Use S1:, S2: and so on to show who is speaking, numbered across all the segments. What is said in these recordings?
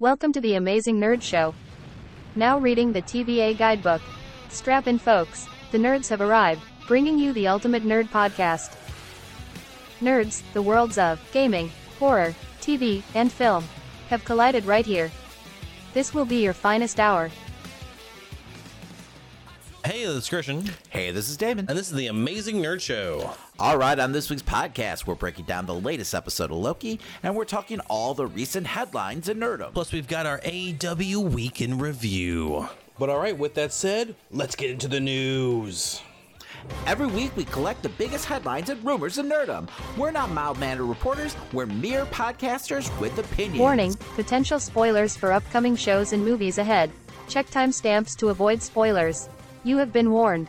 S1: Welcome to the Amazing Nerd Show. Now reading the TVA Guidebook. Strap in, folks, the nerds have arrived, bringing you the ultimate nerd podcast. Nerds, the worlds of gaming, horror, TV, and film have collided right here. This will be your finest hour.
S2: Hey, this is Christian.
S3: Hey, this is Damon.
S2: And this is the Amazing Nerd Show.
S3: All right, on this week's podcast, we're breaking down the latest episode of Loki, and we're talking all the recent headlines
S2: in
S3: Nerdum.
S2: Plus, we've got our AEW Week in Review. But all right, with that said, let's get into the news.
S3: Every week, we collect the biggest headlines and rumors in Nerdum. We're not mild-mannered reporters; we're mere podcasters with opinions.
S1: Warning: potential spoilers for upcoming shows and movies ahead. Check timestamps to avoid spoilers. You have been warned.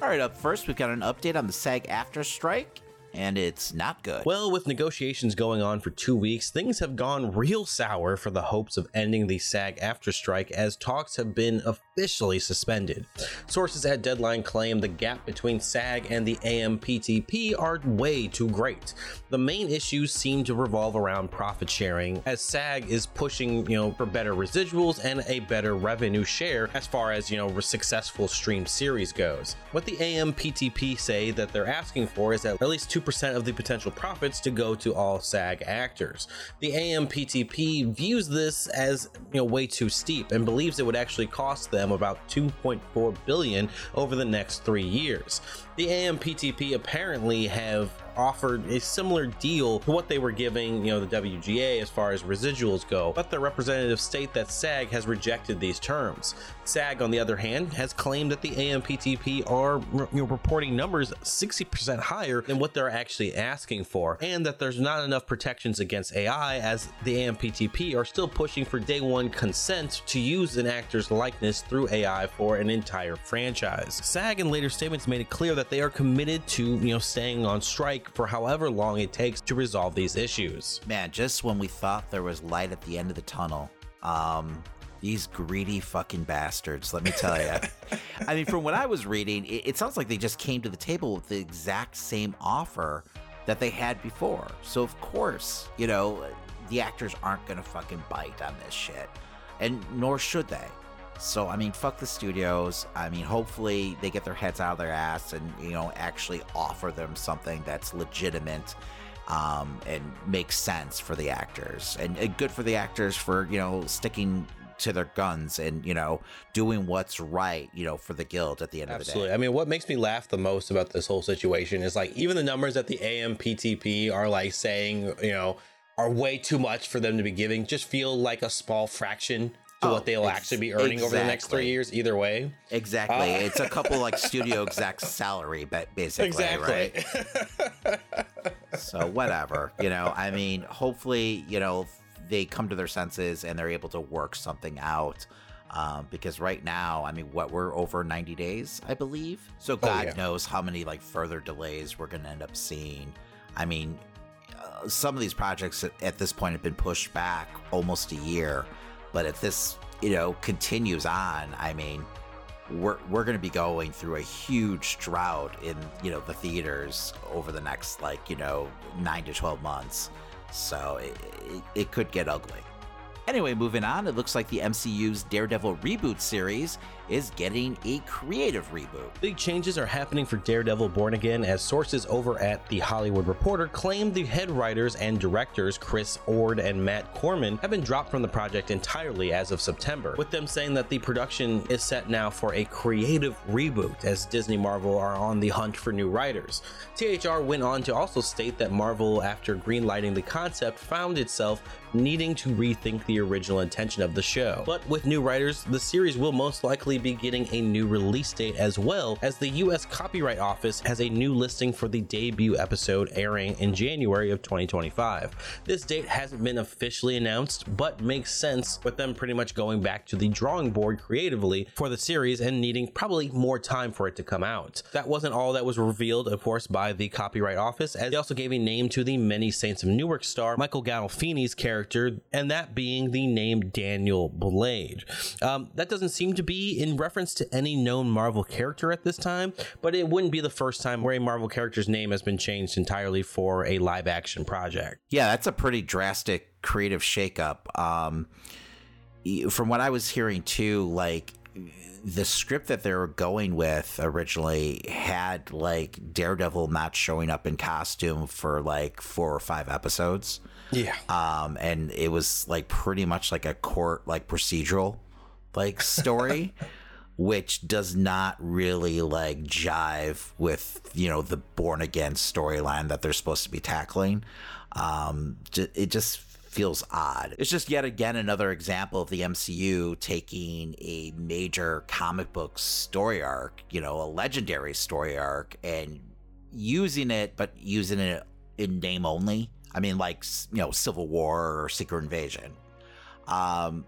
S3: All right, up first, we've got an update on the SAG-AFTRA strike and it's not good.
S4: Well, with negotiations going on for two weeks, things have gone real sour for the hopes of ending the SAG-AFTRA strike as talks have been officially suspended. Sources at Deadline claim the gap between SAG and the AMPTP are way too great. The main issues seem to revolve around profit sharing, as SAG is pushing, you know, for better residuals and a better revenue share as far as, you know, successful stream series goes. What the AMPTP say that they're asking for is at least two 2% of the potential profits to go to all SAG actors. The AMPTP views this as you know way too steep and believes it would actually cost them about 2.4 billion over the next 3 years the AMPTP apparently have offered a similar deal to what they were giving, you know, the WGA as far as residuals go, but the representatives state that SAG has rejected these terms. SAG, on the other hand, has claimed that the AMPTP are you know, reporting numbers 60% higher than what they're actually asking for, and that there's not enough protections against AI as the AMPTP are still pushing for day one consent to use an actor's likeness through AI for an entire franchise. SAG in later statements made it clear that they are committed to, you know, staying on strike for however long it takes to resolve these issues.
S3: Man, just when we thought there was light at the end of the tunnel, um, these greedy fucking bastards, let me tell you. I mean, from what I was reading, it, it sounds like they just came to the table with the exact same offer that they had before. So, of course, you know, the actors aren't going to fucking bite on this shit. And nor should they. So I mean, fuck the studios. I mean, hopefully they get their heads out of their ass and you know actually offer them something that's legitimate um, and makes sense for the actors and, and good for the actors for you know sticking to their guns and you know doing what's right you know for the guild at the end Absolutely.
S4: of the day. I mean, what makes me laugh the most about this whole situation is like even the numbers that the AMPTP are like saying you know are way too much for them to be giving just feel like a small fraction to oh, what they'll ex- actually be earning exactly. over the next three years, either way.
S3: Exactly. Uh, it's a couple like studio exact salary, but basically, exactly. right? so, whatever. You know, I mean, hopefully, you know, they come to their senses and they're able to work something out. Um, because right now, I mean, what we're over 90 days, I believe. So oh, God oh, yeah. knows how many like further delays we're going to end up seeing. I mean, uh, some of these projects at this point have been pushed back almost a year. But if this, you know, continues on, I mean, we're we're going to be going through a huge drought in you know the theaters over the next like you know nine to twelve months. So it, it, it could get ugly. Anyway, moving on, it looks like the MCU's Daredevil reboot series is getting a creative reboot.
S4: Big changes are happening for Daredevil Born Again as sources over at The Hollywood Reporter claim the head writers and directors Chris Ord and Matt Corman have been dropped from the project entirely as of September, with them saying that the production is set now for a creative reboot as Disney Marvel are on the hunt for new writers. THR went on to also state that Marvel, after greenlighting the concept, found itself needing to rethink the original intention of the show. But with new writers, the series will most likely be getting a new release date as well, as the US Copyright Office has a new listing for the debut episode airing in January of 2025. This date hasn't been officially announced, but makes sense with them pretty much going back to the drawing board creatively for the series and needing probably more time for it to come out. That wasn't all that was revealed, of course, by the Copyright Office, as they also gave a name to the Many Saints of Newark star Michael Gandolfini's character, and that being the name Daniel Blade. Um, that doesn't seem to be in in reference to any known Marvel character at this time, but it wouldn't be the first time where a Marvel character's name has been changed entirely for a live action project.
S3: Yeah, that's a pretty drastic creative shakeup. Um, from what I was hearing too, like the script that they were going with originally had like Daredevil not showing up in costume for like four or five episodes.
S4: Yeah.
S3: Um, and it was like pretty much like a court like procedural like story. which does not really like jive with you know the born again storyline that they're supposed to be tackling. Um, it just feels odd. It's just yet again another example of the MCU taking a major comic book story arc, you know, a legendary story arc, and using it, but using it in name only. I mean, like, you know, Civil War or Secret Invasion. Um,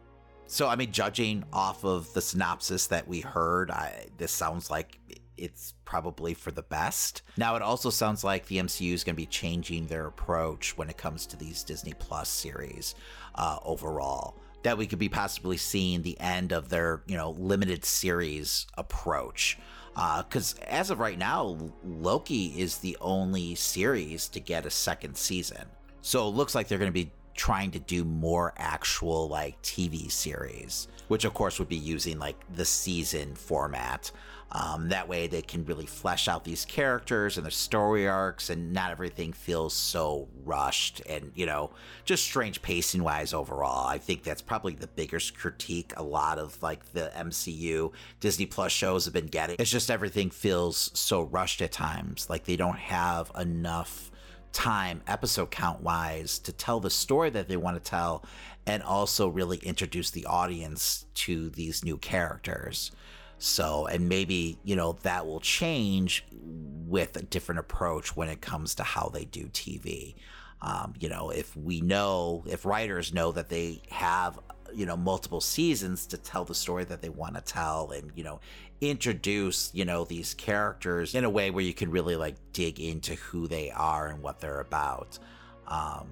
S3: so, I mean, judging off of the synopsis that we heard, I, this sounds like it's probably for the best. Now, it also sounds like the MCU is going to be changing their approach when it comes to these Disney Plus series uh, overall. That we could be possibly seeing the end of their, you know, limited series approach. Because uh, as of right now, Loki is the only series to get a second season. So it looks like they're going to be trying to do more actual like TV series, which of course would be using like the season format. Um, that way they can really flesh out these characters and their story arcs and not everything feels so rushed and, you know, just strange pacing wise overall. I think that's probably the biggest critique a lot of like the MCU Disney Plus shows have been getting. It's just everything feels so rushed at times. Like they don't have enough time episode count wise to tell the story that they want to tell and also really introduce the audience to these new characters. So, and maybe, you know, that will change with a different approach when it comes to how they do TV. Um, you know, if we know, if writers know that they have you know multiple seasons to tell the story that they want to tell and you know introduce you know these characters in a way where you can really like dig into who they are and what they're about um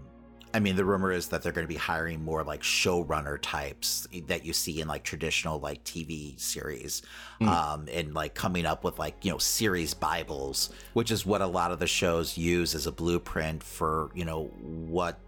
S3: I mean, the rumor is that they're going to be hiring more like showrunner types that you see in like traditional like TV series, mm. um, and like coming up with like you know series bibles, which is what a lot of the shows use as a blueprint for you know what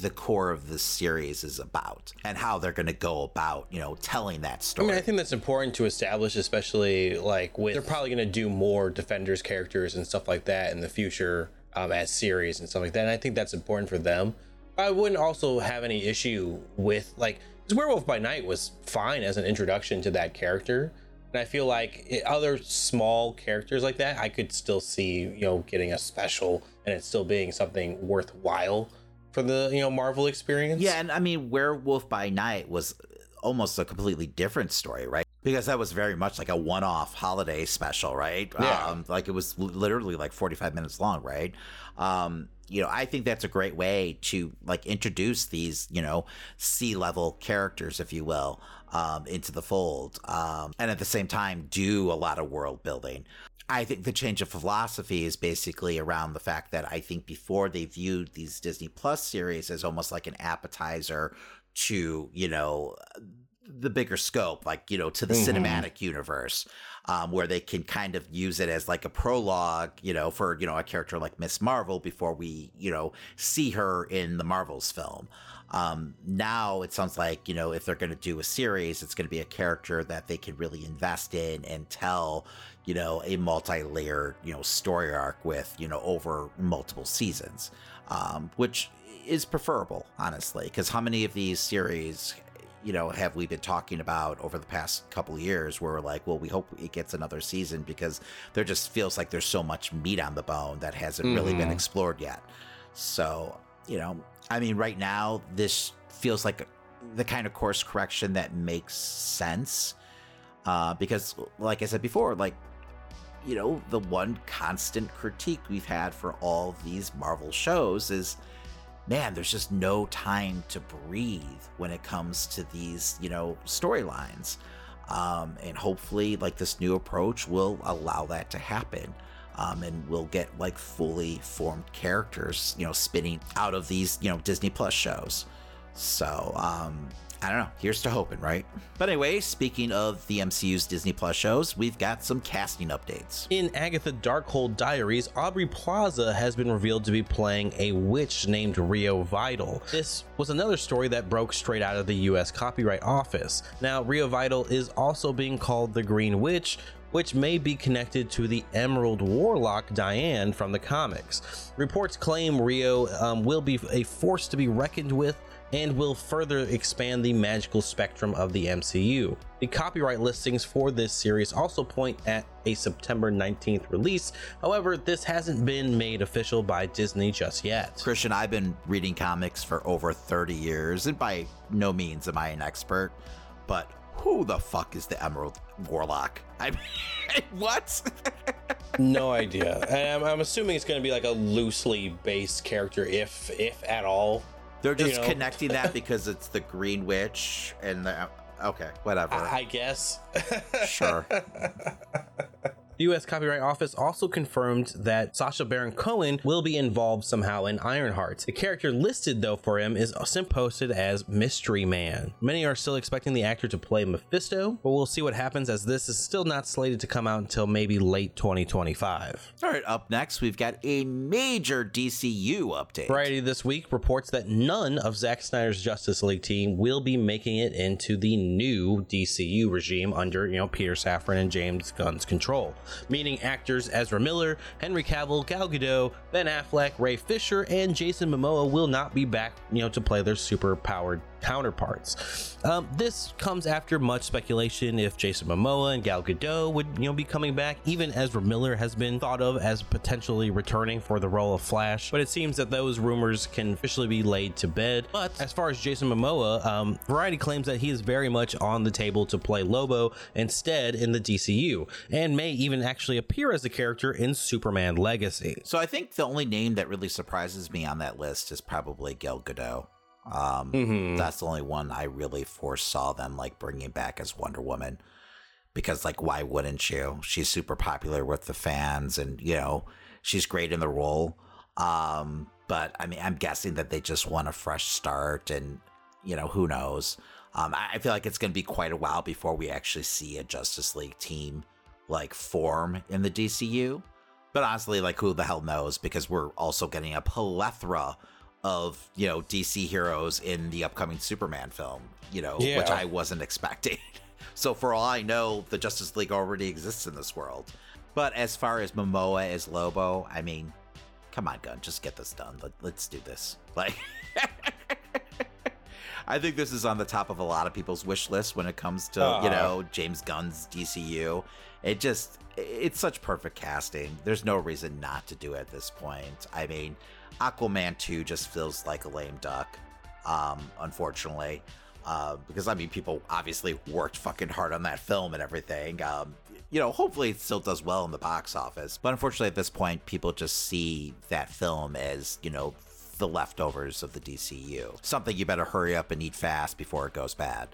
S3: the core of this series is about and how they're going to go about, you know, telling that story.
S4: I mean, I think that's important to establish, especially like with they're probably going to do more Defenders characters and stuff like that in the future um, as series and stuff like that. And I think that's important for them. I wouldn't also have any issue with like Werewolf by Night was fine as an introduction to that character. And I feel like it, other small characters like that, I could still see, you know, getting a special and it still being something worthwhile for the you know Marvel experience.
S3: Yeah, and I mean, Werewolf by Night was almost a completely different story, right? Because that was very much like a one-off holiday special, right? Yeah. Um, like it was literally like 45 minutes long, right? Um, you know, I think that's a great way to like introduce these, you know, C-level characters, if you will, um, into the fold, um, and at the same time do a lot of world building. I think the change of philosophy is basically around the fact that I think before they viewed these Disney Plus series as almost like an appetizer to, you know, the bigger scope, like, you know, to the mm-hmm. cinematic universe, um, where they can kind of use it as like a prologue, you know, for, you know, a character like Miss Marvel before we, you know, see her in the Marvels film. Um, now it sounds like, you know, if they're going to do a series, it's going to be a character that they can really invest in and tell, you know, a multi-layered, you know, story arc with, you know, over multiple seasons, um, which is preferable, honestly, because how many of these series, you know, have we been talking about over the past couple years where we're like, well, we hope it gets another season because there just feels like there's so much meat on the bone that hasn't mm-hmm. really been mm-hmm. explored yet. So, you know, I mean, right now, this feels like the kind of course correction that makes sense. Uh, because, like I said before, like you know, the one constant critique we've had for all these Marvel shows is man, there's just no time to breathe when it comes to these, you know, storylines. Um, and hopefully, like this new approach will allow that to happen. Um, and we'll get like fully formed characters, you know, spinning out of these, you know, Disney Plus shows. So, um, I don't know. Here's to hoping, right? But anyway, speaking of the MCU's Disney Plus shows, we've got some casting updates.
S4: In Agatha Darkhold Diaries, Aubrey Plaza has been revealed to be playing a witch named Rio Vidal. This was another story that broke straight out of the US Copyright Office. Now, Rio Vidal is also being called the Green Witch, which may be connected to the Emerald Warlock Diane from the comics. Reports claim Rio um, will be a force to be reckoned with and will further expand the magical spectrum of the MCU. The copyright listings for this series also point at a September 19th release. However, this hasn't been made official by Disney just yet.
S3: Christian, I've been reading comics for over 30 years, and by no means am I an expert, but who the fuck is the Emerald Warlock? I mean, what?
S4: no idea. I'm, I'm assuming it's going to be like a loosely based character, if if at all.
S3: They're just you know. connecting that because it's the Green Witch and the okay, whatever. I,
S4: I guess.
S3: sure.
S4: The U.S. Copyright Office also confirmed that Sacha Baron Cohen will be involved somehow in Ironheart. The character listed though for him is posted as Mystery Man. Many are still expecting the actor to play Mephisto, but we'll see what happens as this is still not slated to come out until maybe late 2025. All
S3: right, up next, we've got a major DCU update.
S4: Variety this week reports that none of Zack Snyder's Justice League team will be making it into the new DCU regime under, you know, Peter Safran and James Gunn's control meaning actors Ezra Miller, Henry Cavill, Gal Gadot, Ben Affleck, Ray Fisher, and Jason Momoa will not be back, you know, to play their super powered counterparts. Um, this comes after much speculation if Jason Momoa and Gal Gadot would you know be coming back. Even Ezra Miller has been thought of as potentially returning for the role of Flash, but it seems that those rumors can officially be laid to bed. But as far as Jason Momoa, um, Variety claims that he is very much on the table to play Lobo instead in the DCU, and may even even actually appear as a character in Superman Legacy.
S3: So I think the only name that really surprises me on that list is probably Gal Gadot. Um, mm-hmm. That's the only one I really foresaw them like bringing back as Wonder Woman, because like why wouldn't you? She's super popular with the fans, and you know she's great in the role. Um, but I mean, I'm guessing that they just want a fresh start, and you know who knows. Um, I, I feel like it's going to be quite a while before we actually see a Justice League team like form in the DCU. But honestly, like who the hell knows? Because we're also getting a plethora of you know DC heroes in the upcoming Superman film, you know, yeah. which I wasn't expecting. so for all I know, the Justice League already exists in this world. But as far as Momoa as Lobo, I mean, come on, Gunn, just get this done. Let, us do this. Like, I think this is on the top of a lot of people's wish list when it comes to uh you uh-huh. know James Gunn's DCU. It just it's such perfect casting. There's no reason not to do it at this point. I mean, Aquaman two just feels like a lame duck, um, unfortunately. Uh, because I mean, people obviously worked fucking hard on that film and everything. Um, you know, hopefully it still does well in the box office. But unfortunately, at this point, people just see that film as, you know, the leftovers of the DCU. Something you better hurry up and eat fast before it goes bad.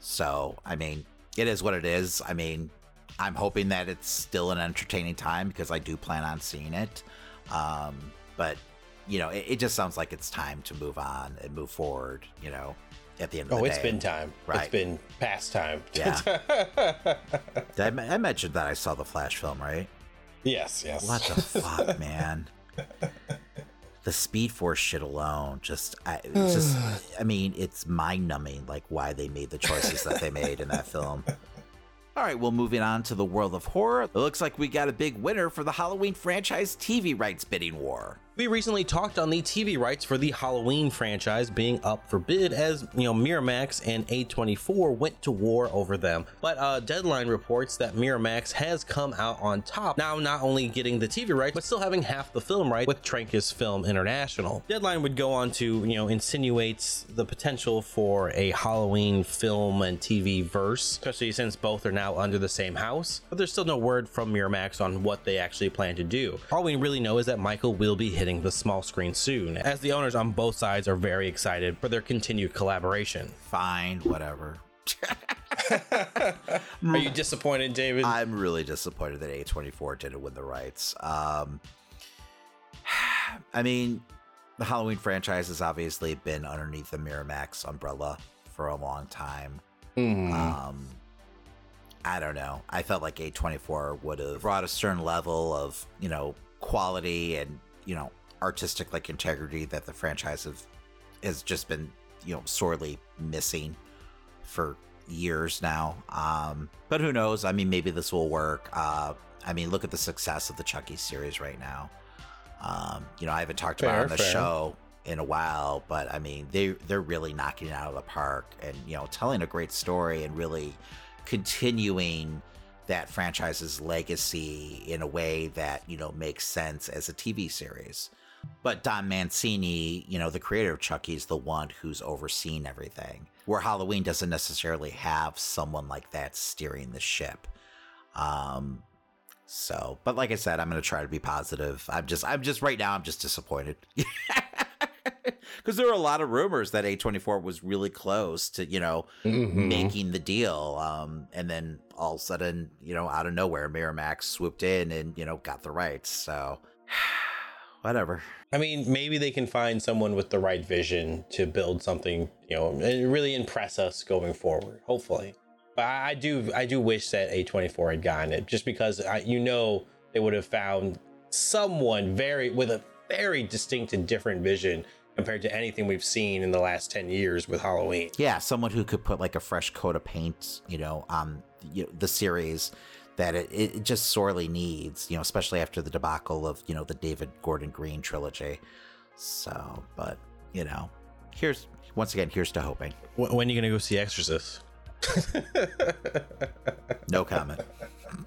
S3: So, I mean, it is what it is. I mean, I'm hoping that it's still an entertaining time because I do plan on seeing it. Um, but, you know, it, it, just sounds like it's time to move on and move forward, you know, at the end of
S4: oh,
S3: the day.
S4: it's been time. Right. It's been past time.
S3: Yeah. I, I mentioned that I saw the Flash film, right?
S4: Yes, yes.
S3: What the fuck, man? the Speed Force shit alone, just I hmm. just I mean, it's mind numbing like why they made the choices that they made in that film. All right, well, moving on to the world of horror. It looks like we got a big winner for the Halloween franchise TV rights bidding war.
S4: We recently talked on the TV rights for the Halloween franchise being up for bid as, you know, Miramax and A24 went to war over them. But uh, Deadline reports that Miramax has come out on top, now not only getting the TV rights, but still having half the film right with Trancas Film International. Deadline would go on to, you know, insinuates the potential for a Halloween film and TV verse, especially since both are now under the same house. But there's still no word from Miramax on what they actually plan to do. All we really know is that Michael will be hit hitting the small screen soon, as the owners on both sides are very excited for their continued collaboration.
S3: Fine, whatever.
S4: are you disappointed, David? I'm
S3: really disappointed that A24 didn't win the rights. Um, I mean, the Halloween franchise has obviously been underneath the Miramax umbrella for a long time. Mm. Um, I don't know. I felt like A24 would have brought a certain level of, you know, quality and you know artistic like integrity that the franchise have, has just been you know sorely missing for years now. Um, but who knows? I mean, maybe this will work. Uh, I mean, look at the success of the Chucky series right now. Um, you know, I haven't talked fair, about on the fair. show in a while, but I mean, they they're really knocking it out of the park and you know telling a great story and really continuing that franchise's legacy in a way that, you know, makes sense as a TV series. But Don Mancini, you know, the creator of Chucky, is the one who's overseen everything. Where Halloween doesn't necessarily have someone like that steering the ship. Um, so, but like I said, I'm going to try to be positive. I'm just, I'm just right now, I'm just disappointed. because there were a lot of rumors that A24 was really close to, you know, mm-hmm. making the deal. Um, and then all of a sudden, you know, out of nowhere, Miramax swooped in and, you know, got the rights. So, whatever.
S4: I mean, maybe they can find someone with the right vision to build something, you know, and really impress us going forward, hopefully. But I, I do, I do wish that A24 had gotten it just because I, you know, they would have found someone very with a very distinct and different vision compared to anything we've seen in the last 10 years with Halloween.
S3: Yeah, someone who could put like a fresh coat of paint, you know, on um, you know, the series that it, it just sorely needs, you know, especially after the debacle of, you know, the David Gordon Green trilogy. So, but, you know, here's once again, here's to hoping.
S4: When are you going to go see Exorcist?
S3: no comment. All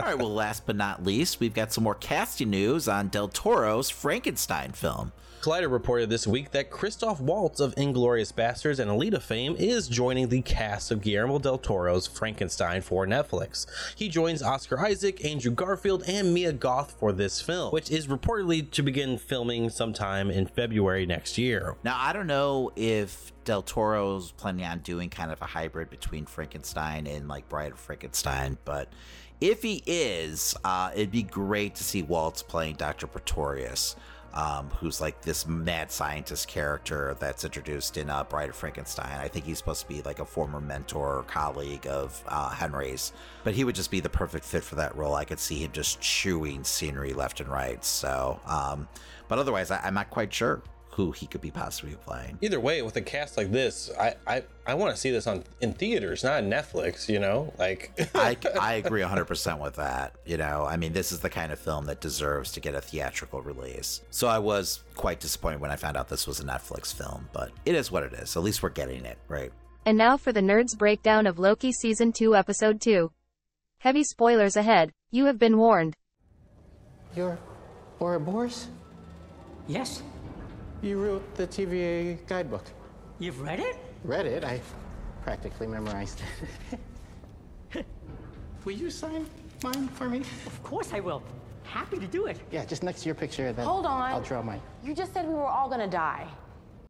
S3: right, well, last but not least, we've got some more casting news on Del Toro's Frankenstein film.
S4: Collider reported this week that Christoph Waltz of Inglourious Basterds and of fame is joining the cast of Guillermo del Toro's Frankenstein for Netflix. He joins Oscar Isaac, Andrew Garfield, and Mia Goth for this film, which is reportedly to begin filming sometime in February next year.
S3: Now, I don't know if Del Toro's planning on doing kind of a hybrid between Frankenstein and like Bride of Frankenstein, but if he is, uh, it'd be great to see Waltz playing Dr. Pretorius um, who's like this mad scientist character that's introduced in uh, Bride of Frankenstein. I think he's supposed to be like a former mentor or colleague of uh, Henry's, but he would just be the perfect fit for that role. I could see him just chewing scenery left and right. So, um, but otherwise, I, am not quite sure who he could be possibly playing.
S4: Either way, with a cast like this, I I, I want to see this on in theaters, not on Netflix. You know, like
S3: I I agree 100 percent with that. You know, I mean, this is the kind of film that deserves to get a theatrical release. So I was quite disappointed when I found out this was a Netflix film, but it is what it is. At least we're getting it right.
S1: And now for the nerds breakdown of Loki season two, episode two. Heavy spoilers ahead. You have been warned.
S5: You're Ouroboros?
S6: Yes.
S5: You wrote the TVA guidebook.
S6: You've read it?
S5: Read it. I practically memorized it. will you sign mine for me?
S6: Of course I will. Happy to do it.
S5: Yeah, just next to your picture. Then Hold on. I'll draw mine.
S7: You just said we were all gonna die.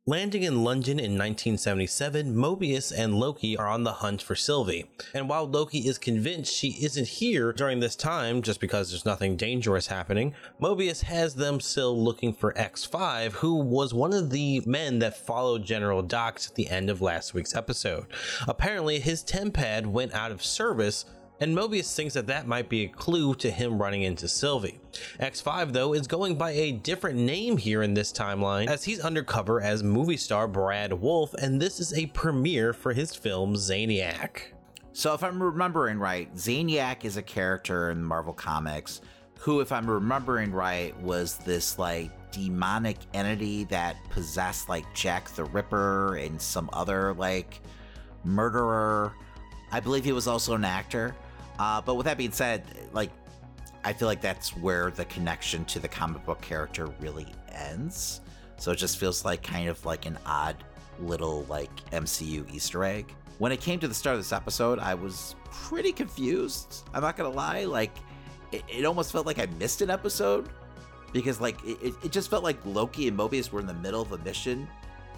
S4: Landing in London in 1977, Mobius and Loki are on the hunt for Sylvie. And while Loki is convinced she isn't here during this time just because there's nothing dangerous happening, Mobius has them still looking for X5, who was one of the men that followed General Dox at the end of last week's episode. Apparently, his tempad went out of service and Mobius thinks that that might be a clue to him running into Sylvie. X5, though, is going by a different name here in this timeline, as he's undercover as movie star Brad Wolf, and this is a premiere for his film Zaniac.
S3: So, if I'm remembering right, Zaniac is a character in Marvel Comics who, if I'm remembering right, was this like demonic entity that possessed like Jack the Ripper and some other like murderer. I believe he was also an actor. Uh, but with that being said, like, I feel like that's where the connection to the comic book character really ends. So it just feels like kind of like an odd little like MCU Easter egg. When it came to the start of this episode, I was pretty confused. I'm not gonna lie. Like, it, it almost felt like I missed an episode because like it, it just felt like Loki and Mobius were in the middle of a mission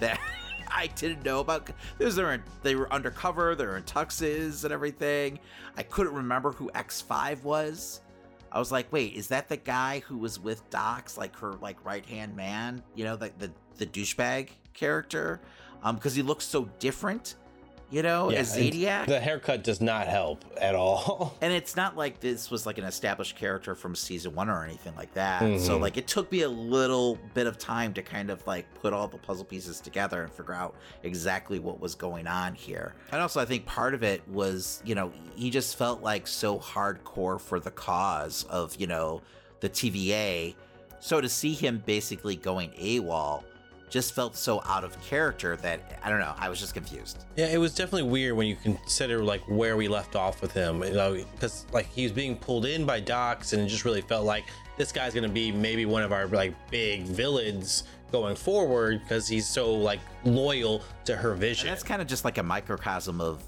S3: that I didn't know about they were they were undercover, they were in tuxes and everything. I couldn't remember who X Five was. I was like, wait, is that the guy who was with Dox, like her like right hand man? You know, the the, the douchebag character, because um, he looks so different you know, yeah, as Zodiac.
S4: The haircut does not help at all.
S3: and it's not like this was like an established character from season one or anything like that. Mm-hmm. So like it took me a little bit of time to kind of like put all the puzzle pieces together and figure out exactly what was going on here. And also I think part of it was, you know, he just felt like so hardcore for the cause of, you know, the TVA. So to see him basically going AWOL just felt so out of character that I don't know. I was just confused.
S4: Yeah, it was definitely weird when you consider like where we left off with him, because you know, like he was being pulled in by Dox, and it just really felt like this guy's gonna be maybe one of our like big villains going forward because he's so like loyal to her vision.
S3: And that's kind of just like a microcosm of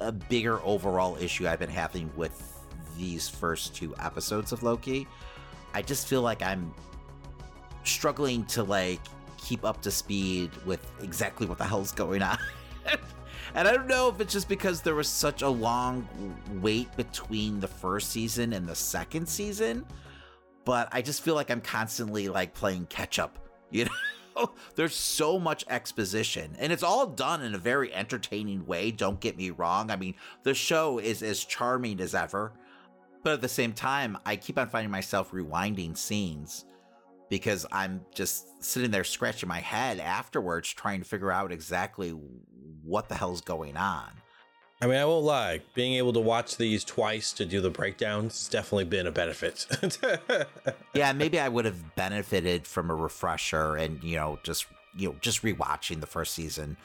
S3: a bigger overall issue I've been having with these first two episodes of Loki. I just feel like I'm struggling to like keep up to speed with exactly what the hell's going on. and I don't know if it's just because there was such a long wait between the first season and the second season, but I just feel like I'm constantly like playing catch up, you know? There's so much exposition, and it's all done in a very entertaining way. Don't get me wrong. I mean, the show is as charming as ever, but at the same time, I keep on finding myself rewinding scenes because I'm just sitting there scratching my head afterwards trying to figure out exactly what the hell's going on.
S4: I mean, I won't lie, being able to watch these twice to do the breakdowns has definitely been a benefit.
S3: yeah, maybe I would have benefited from a refresher and, you know, just you know, just rewatching the first season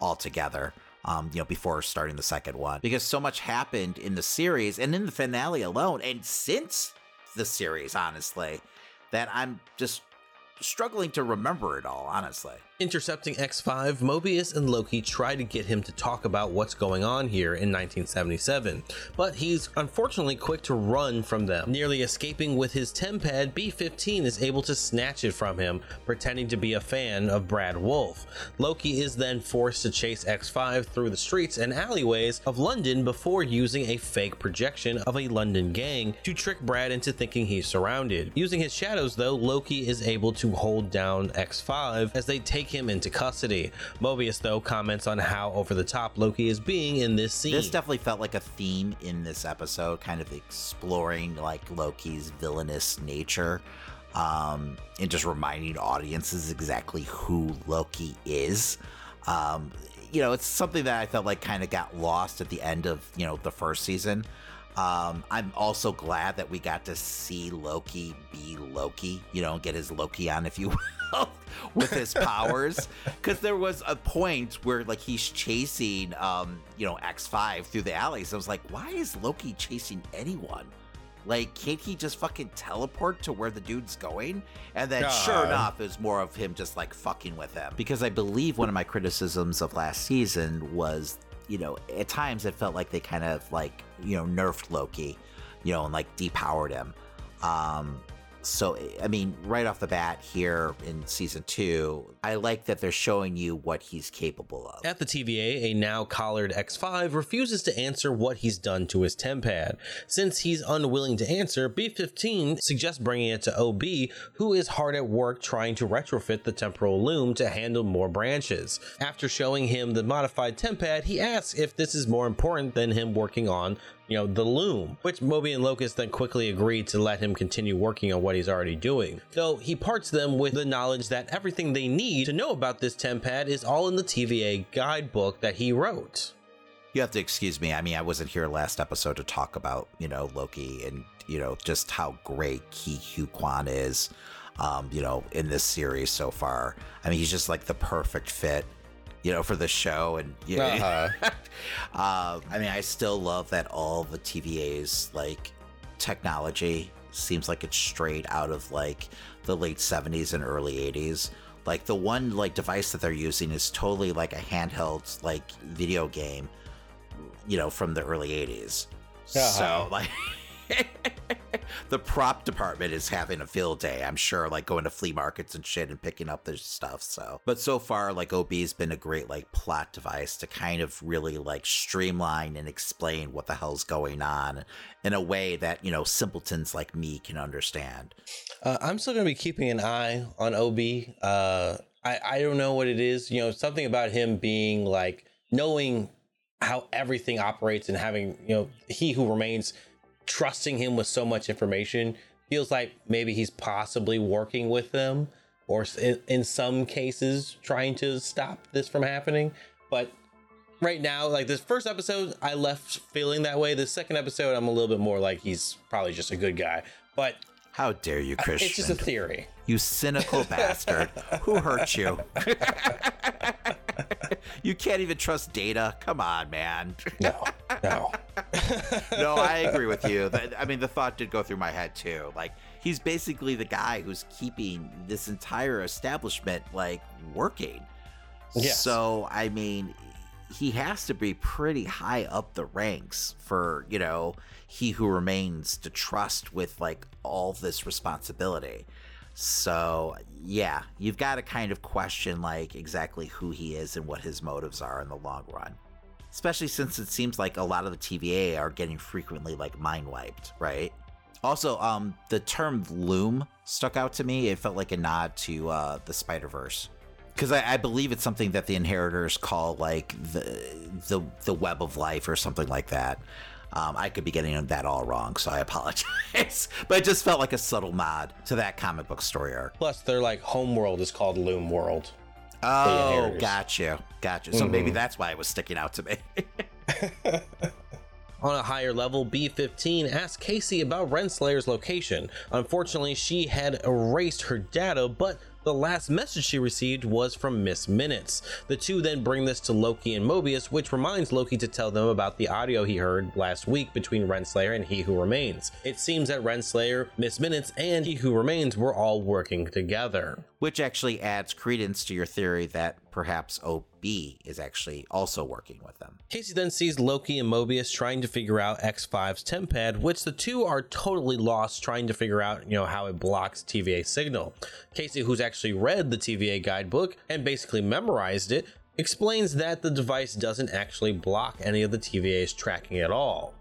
S3: altogether. Um, you know, before starting the second one, because so much happened in the series and in the finale alone, and since the series, honestly that I'm just struggling to remember it all, honestly.
S4: Intercepting X5, Mobius and Loki try to get him to talk about what's going on here in 1977, but he's unfortunately quick to run from them. Nearly escaping with his tempad, B15 is able to snatch it from him, pretending to be a fan of Brad Wolf. Loki is then forced to chase X5 through the streets and alleyways of London before using a fake projection of a London gang to trick Brad into thinking he's surrounded. Using his shadows though, Loki is able to hold down X5 as they take take him into custody. Mobius, though, comments on how over the top Loki is being in this scene.
S3: This definitely felt like a theme in this episode, kind of exploring like Loki's villainous nature um, and just reminding audiences exactly who Loki is. Um, you know, it's something that I felt like kind of got lost at the end of, you know, the first season. Um, I'm also glad that we got to see Loki be Loki, you know, get his Loki on, if you will, with his powers. Because there was a point where, like, he's chasing, um, you know, X5 through the alleys. I was like, why is Loki chasing anyone? Like, can't he just fucking teleport to where the dude's going? And then, God. sure enough, is more of him just like fucking with him. Because I believe one of my criticisms of last season was you know, at times it felt like they kind of like, you know, nerfed Loki, you know, and like depowered him. Um, so, I mean, right off the bat here in season two, I like that they're showing you what he's capable of.
S4: At the TVA, a now collared X5 refuses to answer what he's done to his tempad. Since he's unwilling to answer, B15 suggests bringing it to OB, who is hard at work trying to retrofit the temporal loom to handle more branches. After showing him the modified tempad, he asks if this is more important than him working on you know, the loom, which Moby and Locust then quickly agree to let him continue working on what he's already doing. Though he parts them with the knowledge that everything they need to know about this Tempad is all in the TVA guidebook that he wrote.
S3: You have to excuse me. I mean, I wasn't here last episode to talk about, you know, Loki and, you know, just how great Ke Huy Quan is, um, you know, in this series so far. I mean, he's just like the perfect fit you know, for the show. And you uh-huh. Um, I mean, I still love that all the TVA's like technology seems like it's straight out of like the late 70s and early 80s. Like the one like device that they're using is totally like a handheld like video game, you know, from the early 80s. Uh-huh. So like the prop department is having a field day, I'm sure, like going to flea markets and shit and picking up this stuff. So, but so far, like OB's been a great like plot device to kind of really like streamline and explain what the hell's going on in a way that, you know, simpletons like me can understand.
S4: Uh, I'm still going to be keeping an eye on OB. Uh, I, I don't know what it is, you know, something about him being like knowing how everything operates and having you know he who remains trusting him with so much information feels like maybe he's possibly working with them or in, in some cases trying to stop this from happening but right now like this first episode i left feeling that way the second episode i'm a little bit more like he's probably just a good guy but
S3: how dare you christian it's
S4: just a theory
S3: you cynical bastard who hurt you you can't even trust data come on man no no. no, I agree with you. I mean, the thought did go through my head too. Like, he's basically the guy who's keeping this entire establishment like working. Yes. So, I mean, he has to be pretty high up the ranks for, you know, he who remains to trust with like all this responsibility. So, yeah, you've got to kind of question like exactly who he is and what his motives are in the long run especially since it seems like a lot of the TVA are getting frequently like mind wiped, right? Also, um, the term loom stuck out to me. It felt like a nod to uh, the Spider Verse, because I, I, believe it's something that the Inheritors call like the the the web of life or something like that. Um, I could be getting that all wrong, so I apologize. but it just felt like a subtle nod to that comic book story arc.
S4: Plus, their like home world is called Loom World.
S3: Oh, gotcha, gotcha. So mm-hmm. maybe that's why it was sticking out to me.
S4: On a higher level, B15 asked Casey about Renslayer's location. Unfortunately, she had erased her data, but the last message she received was from Miss Minutes. The two then bring this to Loki and Mobius, which reminds Loki to tell them about the audio he heard last week between Renslayer and He Who Remains. It seems that Renslayer, Miss Minutes, and He Who Remains were all working together.
S3: Which actually adds credence to your theory that perhaps OB is actually also working with them.
S4: Casey then sees Loki and Mobius trying to figure out X5's tempad, which the two are totally lost trying to figure out, you know, how it blocks TVA signal. Casey, who's actually read the TVA guidebook and basically memorized it, explains that the device doesn't actually block any of the TVA's tracking at all.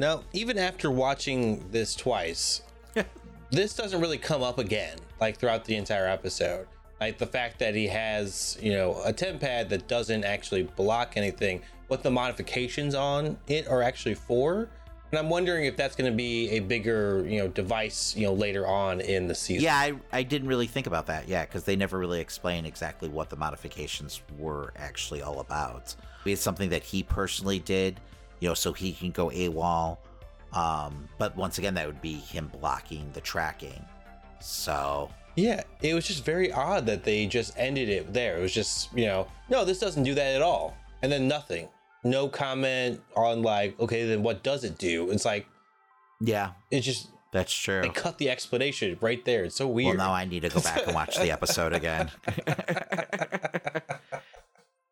S4: Now, even after watching this twice, this doesn't really come up again, like throughout the entire episode. Like the fact that he has, you know, a temp pad that doesn't actually block anything, what the modifications on it are actually for. And I'm wondering if that's going to be a bigger, you know, device, you know, later on in the season.
S3: Yeah, I, I didn't really think about that. Yeah, because they never really explain exactly what the modifications were actually all about. It's something that he personally did, you know, so he can go AWOL. Um, but once again, that would be him blocking the tracking. So
S4: yeah, it was just very odd that they just ended it there. It was just, you know, no, this doesn't do that at all. And then nothing. No comment on like, okay, then what does it do? It's like
S3: Yeah.
S4: It's just
S3: that's true.
S4: They cut the explanation right there. It's so
S3: weird. Well, now I need to go back and watch the episode again.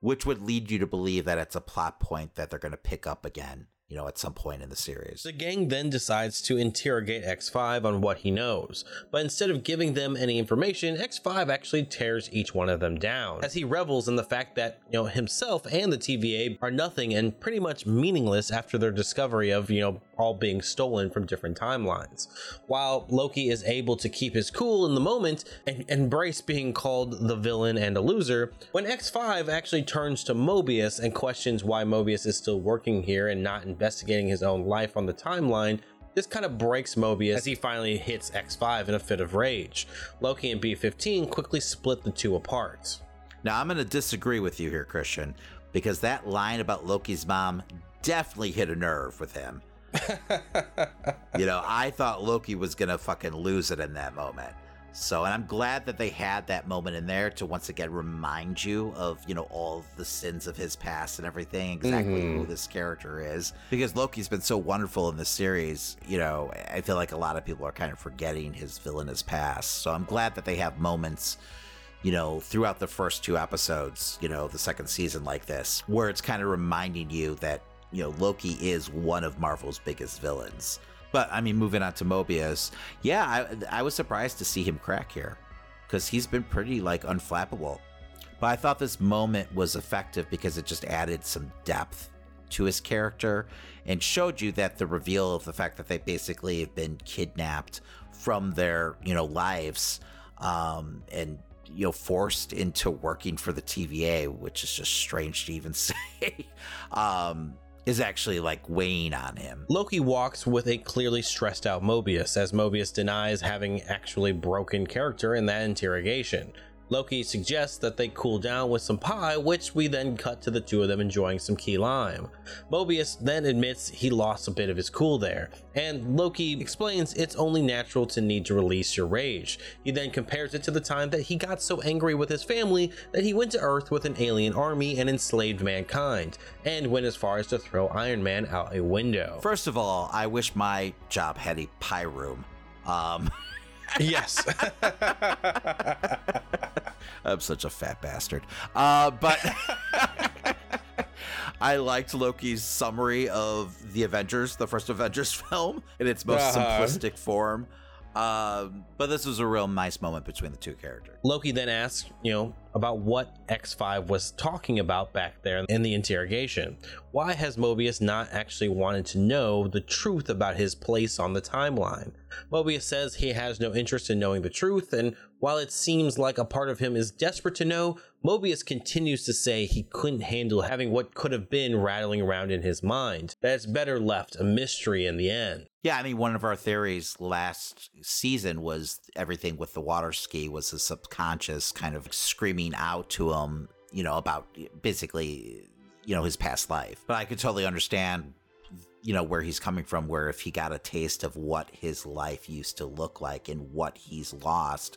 S3: Which would lead you to believe that it's a plot point that they're going to pick up again you know, at some point in the series.
S4: The gang then decides to interrogate X5 on what he knows, but instead of giving them any information, X5 actually tears each one of them down, as he revels in the fact that, you know, himself and the TVA are nothing and pretty much meaningless after their discovery of, you know, all being stolen from different timelines. While Loki is able to keep his cool in the moment and embrace being called the villain and a loser, when X5 actually turns to Mobius and questions why Mobius is still working here and not in investigating his own life on the timeline, this kind of breaks Mobius as he finally hits X5 in a fit of rage. Loki and B15 quickly split the two apart.
S3: Now, I'm going to disagree with you here, Christian, because that line about Loki's mom definitely hit a nerve with him. you know, I thought Loki was going to fucking lose it in that moment. So, and I'm glad that they had that moment in there to once again remind you of, you know, all the sins of his past and everything, exactly mm-hmm. who this character is. Because Loki's been so wonderful in this series, you know, I feel like a lot of people are kind of forgetting his villainous past. So I'm glad that they have moments, you know, throughout the first two episodes, you know, the second season like this, where it's kind of reminding you that, you know, Loki is one of Marvel's biggest villains. But I mean, moving on to Mobius, yeah, I, I was surprised to see him crack here because he's been pretty like unflappable. But I thought this moment was effective because it just added some depth to his character and showed you that the reveal of the fact that they basically have been kidnapped from their you know lives um, and you know forced into working for the TVA, which is just strange to even say. um, is actually like weighing on him.
S4: Loki walks with a clearly stressed out Mobius, as Mobius denies having actually broken character in that interrogation. Loki suggests that they cool down with some pie, which we then cut to the two of them enjoying some key lime. Mobius then admits he lost a bit of his cool there, and Loki explains it's only natural to need to release your rage. He then compares it to the time that he got so angry with his family that he went to Earth with an alien army and enslaved mankind, and went as far as to throw Iron Man out a window.
S3: First of all, I wish my job had a pie room. Um. yes. I'm such a fat bastard. Uh, but I liked Loki's summary of the Avengers, the first Avengers film, in its most uh-huh. simplistic form. Um, but this was a real nice moment between the two characters.
S4: Loki then asks, you know, about what X5 was talking about back there in the interrogation. Why has Mobius not actually wanted to know the truth about his place on the timeline? Mobius says he has no interest in knowing the truth, and while it seems like a part of him is desperate to know, Mobius continues to say he couldn't handle having what could have been rattling around in his mind, that it's better left a mystery in the end.
S3: Yeah, I mean, one of our theories last season was everything with the water ski was a subconscious kind of screaming out to him, you know, about basically, you know, his past life. But I could totally understand, you know, where he's coming from, where if he got a taste of what his life used to look like and what he's lost,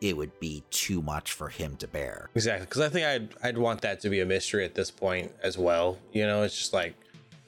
S3: it would be too much for him to bear.
S8: Exactly. Cause I think I'd, I'd want that to be a mystery at this point as well. You know, it's just like,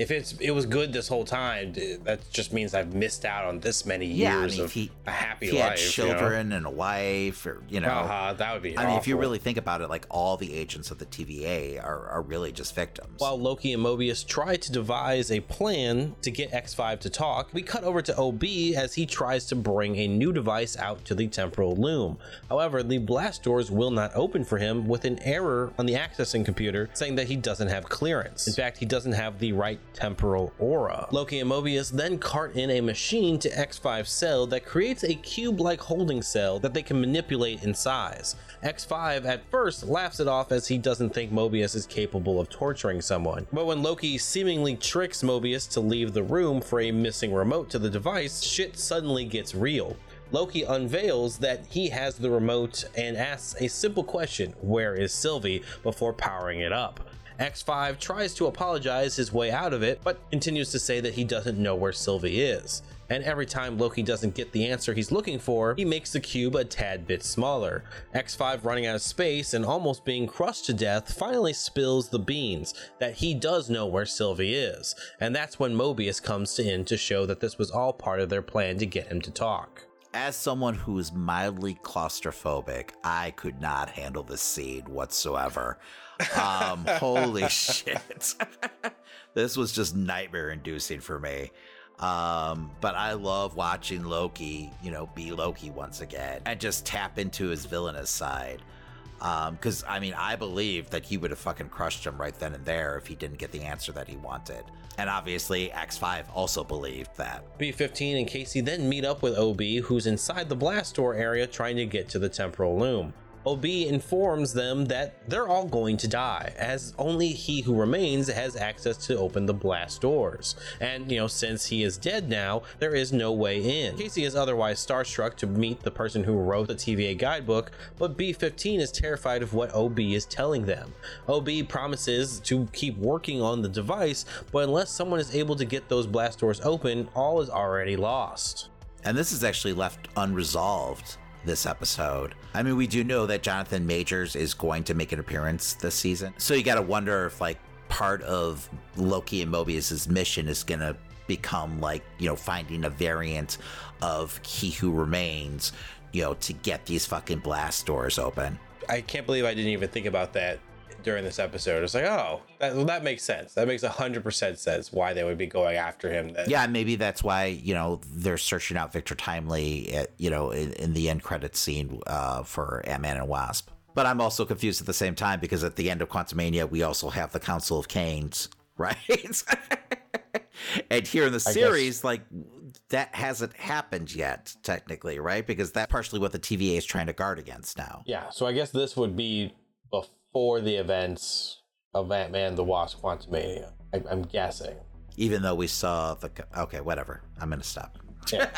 S8: if it's it was good this whole time, that just means I've missed out on this many years yeah, I mean, of he,
S3: a
S8: happy he
S3: life. Had children you know? and a wife, or you know, uh-huh,
S8: that would be.
S3: I awful. mean, if you really think about it, like all the agents of the TVA are, are really just victims.
S4: While Loki and Mobius try to devise a plan to get X Five to talk, we cut over to OB as he tries to bring a new device out to the temporal loom. However, the blast doors will not open for him with an error on the accessing computer saying that he doesn't have clearance. In fact, he doesn't have the right temporal aura. Loki and Mobius then cart in a machine to X5 cell that creates a cube-like holding cell that they can manipulate in size. X5 at first laughs it off as he doesn't think Mobius is capable of torturing someone. But when Loki seemingly tricks Mobius to leave the room for a missing remote to the device, shit suddenly gets real. Loki unveils that he has the remote and asks a simple question, Where is Sylvie? before powering it up. X5 tries to apologize his way out of it, but continues to say that he doesn't know where Sylvie is. And every time Loki doesn't get the answer he's looking for, he makes the cube a tad bit smaller. X5 running out of space and almost being crushed to death finally spills the beans that he does know where Sylvie is. And that's when Mobius comes in to show that this was all part of their plan to get him to talk
S3: as someone who is mildly claustrophobic, I could not handle the scene whatsoever. Um, holy shit. this was just nightmare inducing for me. Um, but I love watching Loki, you know, be Loki once again and just tap into his villainous side. Because, um, I mean, I believe that he would have fucking crushed him right then and there if he didn't get the answer that he wanted. And obviously, X5 also believed that.
S4: B15 and Casey then meet up with OB, who's inside the blast door area trying to get to the temporal loom. OB informs them that they're all going to die, as only he who remains has access to open the blast doors. And, you know, since he is dead now, there is no way in. Casey is otherwise starstruck to meet the person who wrote the TVA guidebook, but B 15 is terrified of what OB is telling them. OB promises to keep working on the device, but unless someone is able to get those blast doors open, all is already lost.
S3: And this is actually left unresolved this episode. I mean, we do know that Jonathan Majors is going to make an appearance this season. So you got to wonder if, like, part of Loki and Mobius's mission is going to become, like, you know, finding a variant of He Who Remains, you know, to get these fucking blast doors open.
S8: I can't believe I didn't even think about that during this episode. It's like, oh, that, well, that makes sense. That makes hundred percent sense why they would be going after him.
S3: Then. Yeah, maybe that's why you know they're searching out Victor Timely, at, eh, you know, in, in, the end credit scene uh, for Ant Man and Wasp. But I'm also confused at the same time because at the end of Quantumania, we also have the Council of Kangs, right? and here in the series, like that hasn't happened yet, technically, right? Because that's partially what the TVA is trying to guard against now.
S8: Yeah. So I guess this would be before for the events of Ant Man the Wasp Quantumania. I- I'm guessing.
S3: Even though we saw the. Okay, whatever. I'm going to stop. Yeah.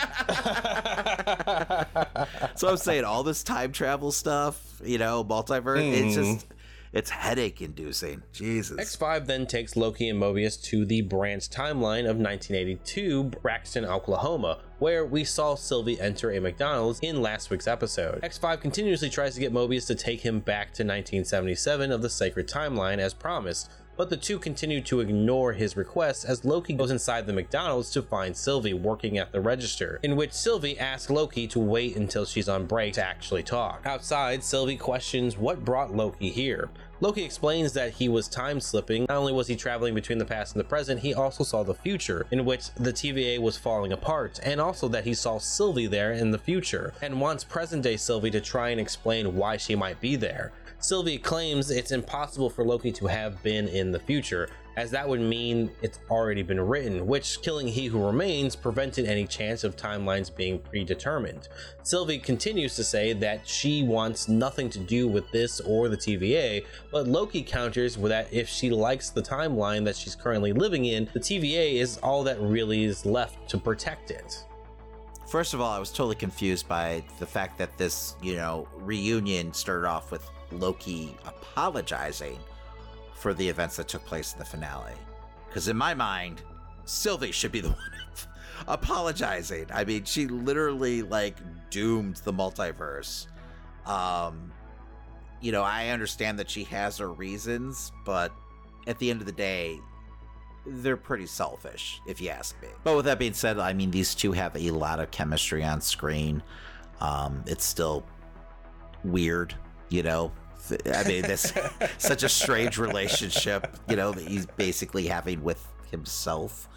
S3: so I'm saying all this time travel stuff, you know, multiverse. Mm. It's hmm. just it's headache inducing. Jesus.
S4: X5 then takes Loki and Mobius to the branch timeline of 1982, Braxton, Oklahoma, where we saw Sylvie enter a McDonald's in last week's episode. X5 continuously tries to get Mobius to take him back to 1977 of the sacred timeline as promised, but the two continue to ignore his request as Loki goes inside the McDonald's to find Sylvie working at the register, in which Sylvie asks Loki to wait until she's on break to actually talk. Outside, Sylvie questions what brought Loki here. Loki explains that he was time slipping. Not only was he traveling between the past and the present, he also saw the future, in which the TVA was falling apart, and also that he saw Sylvie there in the future, and wants present day Sylvie to try and explain why she might be there. Sylvie claims it's impossible for Loki to have been in the future, as that would mean it's already been written, which killing He Who Remains prevented any chance of timelines being predetermined. Sylvie continues to say that she wants nothing to do with this or the TVA, but Loki counters that if she likes the timeline that she's currently living in, the TVA is all that really is left to protect it.
S3: First of all, I was totally confused by the fact that this, you know, reunion started off with Loki apologizing for the events that took place in the finale. Because in my mind, Sylvie should be the one apologizing. I mean, she literally like doomed the multiverse. Um, you know, I understand that she has her reasons, but at the end of the day, they're pretty selfish, if you ask me. But with that being said, I mean, these two have a lot of chemistry on screen. Um, it's still weird, you know, I mean, this such a strange relationship, you know, that he's basically having with himself.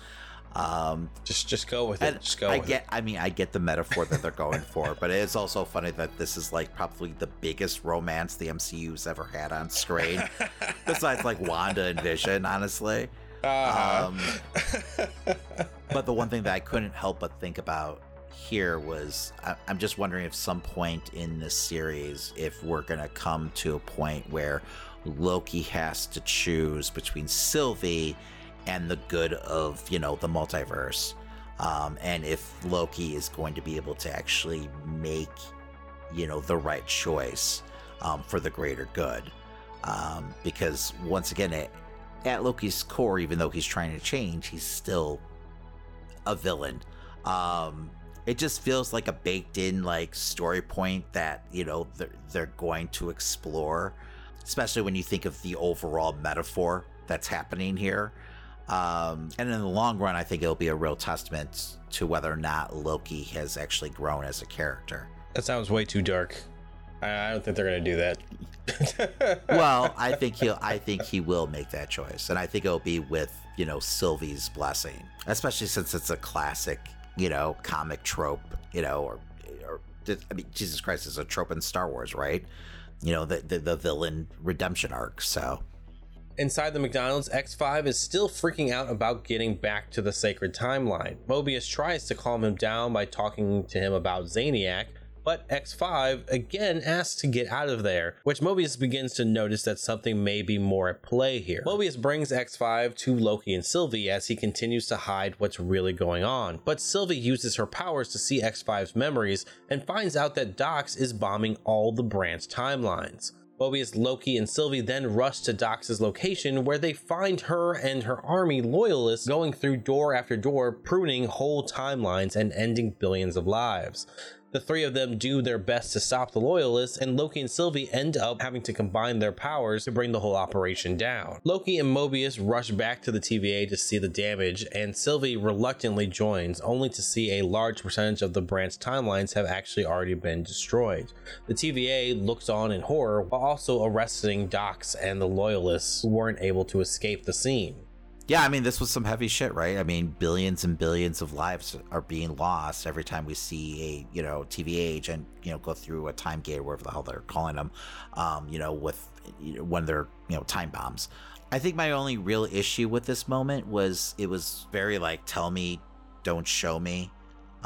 S8: Um, just just go with it. Just go. I
S3: get. It.
S8: I
S3: mean, I get the metaphor that they're going for, but it is also funny that this is like probably the biggest romance the MCU's ever had on screen, besides like Wanda and Vision, honestly. Uh-huh. Um, but the one thing that I couldn't help but think about here was I, am just wondering if some point in this series, if we're going to come to a point where Loki has to choose between Sylvie and the good of, you know, the multiverse. Um, and if Loki is going to be able to actually make, you know, the right choice um, for the greater good. Um, because once again, it, at Loki's core, even though he's trying to change, he's still a villain. Um, it just feels like a baked in like story point that you know they're, they're going to explore especially when you think of the overall metaphor that's happening here um, and in the long run i think it'll be a real testament to whether or not loki has actually grown as a character
S8: that sounds way too dark i, I don't think they're going to do that
S3: well i think he'll i think he will make that choice and i think it'll be with you know sylvie's blessing especially since it's a classic you know, comic trope, you know, or, or I mean, Jesus Christ is a trope in Star Wars, right? You know, the, the, the villain redemption arc. So
S4: inside the McDonald's, X5 is still freaking out about getting back to the sacred timeline. Mobius tries to calm him down by talking to him about Zaniac, but X5 again asks to get out of there, which Mobius begins to notice that something may be more at play here. Mobius brings X5 to Loki and Sylvie as he continues to hide what's really going on, but Sylvie uses her powers to see X5's memories and finds out that Dox is bombing all the branch timelines. Mobius, Loki, and Sylvie then rush to Dox's location where they find her and her army loyalists going through door after door, pruning whole timelines and ending billions of lives. The three of them do their best to stop the loyalists, and Loki and Sylvie end up having to combine their powers to bring the whole operation down. Loki and Mobius rush back to the TVA to see the damage, and Sylvie reluctantly joins, only to see a large percentage of the branch timelines have actually already been destroyed. The TVA looks on in horror while also arresting Dox and the loyalists who weren't able to escape the scene.
S3: Yeah, I mean, this was some heavy shit, right? I mean, billions and billions of lives are being lost every time we see a, you know, TVH and, you know, go through a time gate or whatever the hell they're calling them, um, you know, with you know, when they're, you know, time bombs. I think my only real issue with this moment was it was very like, tell me, don't show me.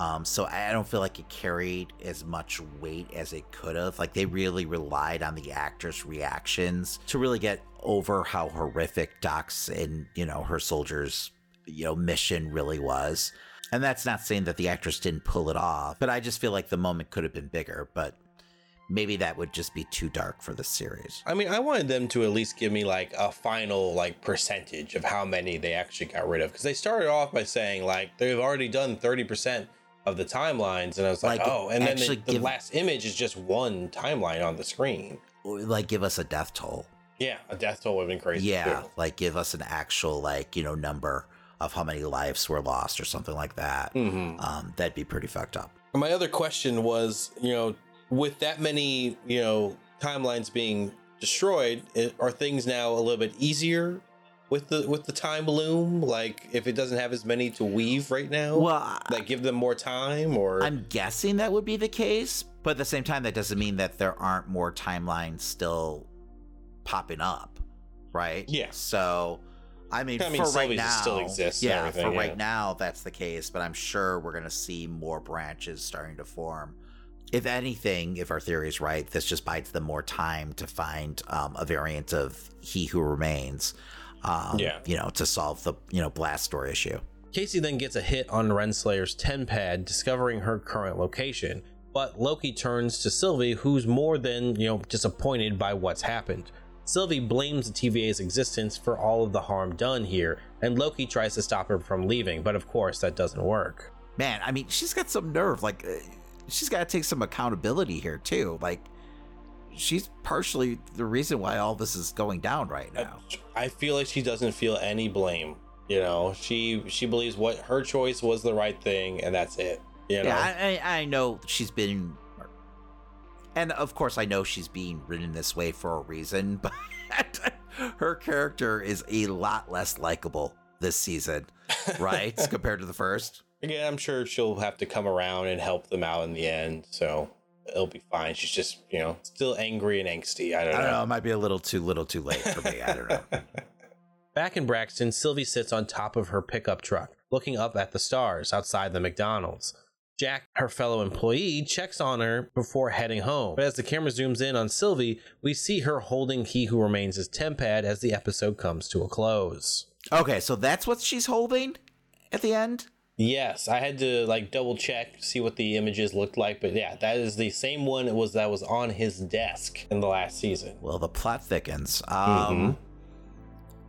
S3: Um, so I don't feel like it carried as much weight as it could have. Like they really relied on the actress' reactions to really get over how horrific Dox's and you know her soldiers, you know, mission really was. And that's not saying that the actress didn't pull it off, but I just feel like the moment could have been bigger. But maybe that would just be too dark for the series.
S8: I mean, I wanted them to at least give me like a final like percentage of how many they actually got rid of because they started off by saying like they've already done 30% of the timelines, and I was like, like oh, and then the, the give, last image is just one timeline on the screen.
S3: Like, give us a death toll.
S8: Yeah, a death toll would have been crazy.
S3: Yeah, too. like give us an actual like you know number of how many lives were lost or something like that. Mm-hmm. Um, that'd be pretty fucked up.
S8: My other question was, you know, with that many you know timelines being destroyed, are things now a little bit easier with the with the time loom? Like if it doesn't have as many to weave right now, well, like give them more time or
S3: I'm guessing that would be the case, but at the same time that doesn't mean that there aren't more timelines still popping up, right?
S8: Yeah.
S3: So I mean, I mean for right now, still exists yeah, for yeah. right now that's the case, but I'm sure we're going to see more branches starting to form. If anything, if our theory is right, this just bites them more time to find um, a variant of He Who Remains um, yeah. you know, to solve the, you know, blast door issue.
S4: Casey then gets a hit on Renslayer's Tempad, discovering her current location. But Loki turns to Sylvie, who's more than, you know, disappointed by what's happened. Sylvie blames the TVA's existence for all of the harm done here, and Loki tries to stop her from leaving, but of course that doesn't work.
S3: Man, I mean, she's got some nerve. Like, uh, she's got to take some accountability here, too. Like, she's partially the reason why all this is going down right now.
S8: I feel like she doesn't feel any blame. You know, she she believes what her choice was the right thing, and that's it. You know? Yeah,
S3: I, I know she's been, and of course I know she's being written this way for a reason, but her character is a lot less likable this season, right, compared to the first.
S8: Yeah, I'm sure she'll have to come around and help them out in the end. So it'll be fine. She's just, you know, still angry and angsty. I don't, I don't know. know.
S3: It might be a little too little too late for me. I don't know.
S4: Back in Braxton, Sylvie sits on top of her pickup truck, looking up at the stars outside the McDonald's. Jack, her fellow employee, checks on her before heading home. But as the camera zooms in on Sylvie, we see her holding He Who Remains' as tempad as the episode comes to a close.
S3: Okay, so that's what she's holding at the end?
S8: Yes, I had to like double check see what the images looked like, but yeah, that is the same one it was that was on his desk in the last season.
S3: Well, the plot thickens. Mm-hmm. Um, mm-hmm.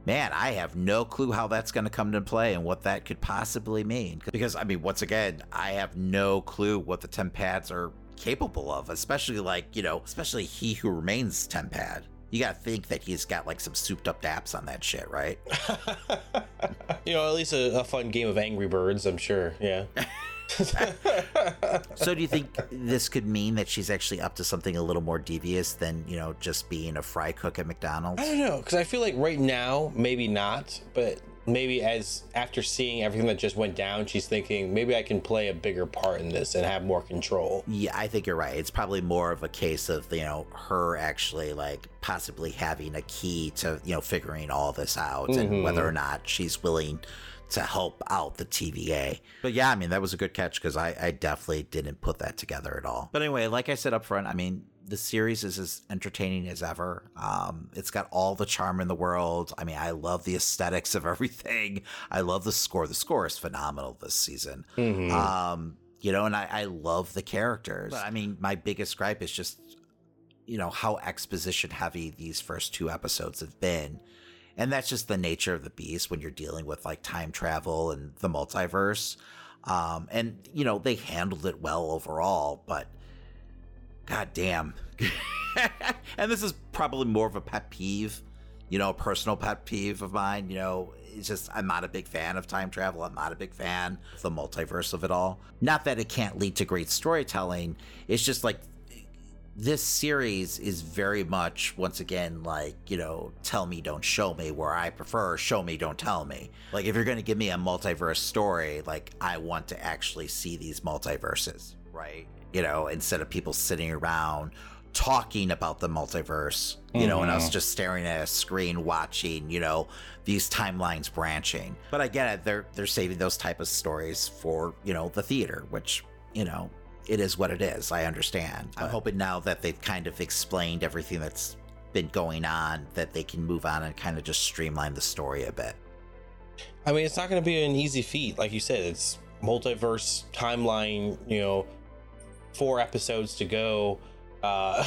S3: Man, I have no clue how that's going to come to play and what that could possibly mean. Because I mean, once again, I have no clue what the Tempads are capable of, especially like, you know, especially He Who Remains Tempad you gotta think that he's got like some souped up apps on that shit, right?
S8: you know, at least a, a, fun game of Angry Birds, I'm sure. Yeah.
S3: so, do you think this could mean that she's actually up to something a little more devious than you know just being a fry cook at McDonald's?
S8: I don't know, because I feel like right now maybe not, but maybe as after seeing everything that just went down, she's thinking maybe I can play a bigger part in this and have more control.
S3: Yeah, I think you're right. It's probably more of a case of you know her actually like possibly having a key to you know figuring all this out mm-hmm. and whether or not she's willing to help out the TVA. But yeah, I mean, that was a good catch because I, I, definitely didn't put that together at all. But anyway, like I said up front, I mean, the series is as entertaining as ever. Um, it's got all the charm in the world. I mean, I love the aesthetics of everything. I love the score. The score is phenomenal this season. Mm-hmm. Um, you know, and I, I love the characters. But, I mean, my biggest gripe is just, you know, how exposition heavy these first two episodes have been. And that's just the nature of the beast when you're dealing with like time travel and the multiverse. Um, and, you know, they handled it well overall, but God damn. and this is probably more of a pet peeve, you know, a personal pet peeve of mine. You know, it's just, I'm not a big fan of time travel. I'm not a big fan of the multiverse of it all. Not that it can't lead to great storytelling. It's just like this series is very much once again like you know tell me don't show me where i prefer show me don't tell me like if you're going to give me a multiverse story like i want to actually see these multiverses right you know, instead of people sitting around talking about the multiverse, you mm-hmm. know, and us mm-hmm. just staring at a screen watching, you know, these timelines branching. But I get it, they're they're saving those type of stories for, you know, the theater, which, you know, it is what it is. I understand. But I'm hoping now that they've kind of explained everything that's been going on that they can move on and kind of just streamline the story a bit.
S8: I mean, it's not going to be an easy feat, like you said. It's multiverse timeline, you know, four episodes to go. Uh,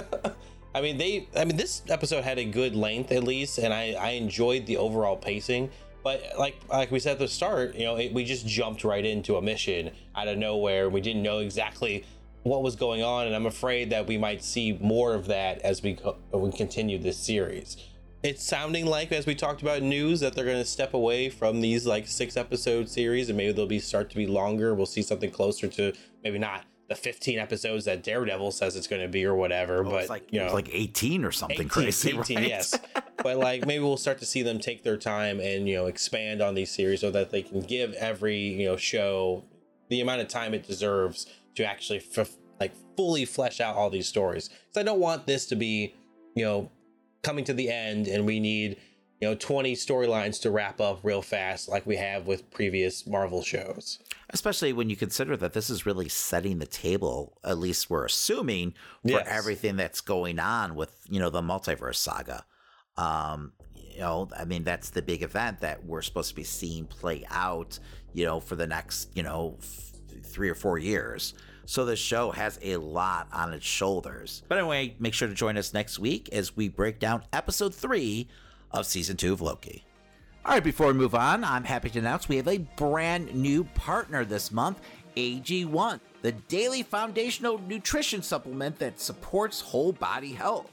S8: I mean, they. I mean, this episode had a good length at least, and I I enjoyed the overall pacing. But like like we said at the start, you know, it, we just jumped right into a mission out of nowhere. We didn't know exactly what was going on, and I'm afraid that we might see more of that as we co- we continue this series. It's sounding like, as we talked about news, that they're going to step away from these like six episode series, and maybe they'll be start to be longer. We'll see something closer to maybe not the 15 episodes that Daredevil says it's going to be or whatever. Well, oh, but
S3: like,
S8: you know,
S3: like 18 or something 18, crazy. 18, right?
S8: yes. but like maybe we'll start to see them take their time and you know expand on these series so that they can give every you know show the amount of time it deserves to actually f- like fully flesh out all these stories. Because I don't want this to be you know coming to the end and we need you know 20 storylines to wrap up real fast like we have with previous Marvel shows
S3: especially when you consider that this is really setting the table, at least we're assuming, for yes. everything that's going on with, you know, the multiverse saga. Um, you know, I mean, that's the big event that we're supposed to be seeing play out, you know, for the next, you know, f- three or four years. So the show has a lot on its shoulders. But anyway, make sure to join us next week as we break down episode three of season two of Loki. All right, before we move on, I'm happy to announce we have a brand new partner this month AG1, the daily foundational nutrition supplement that supports whole body health.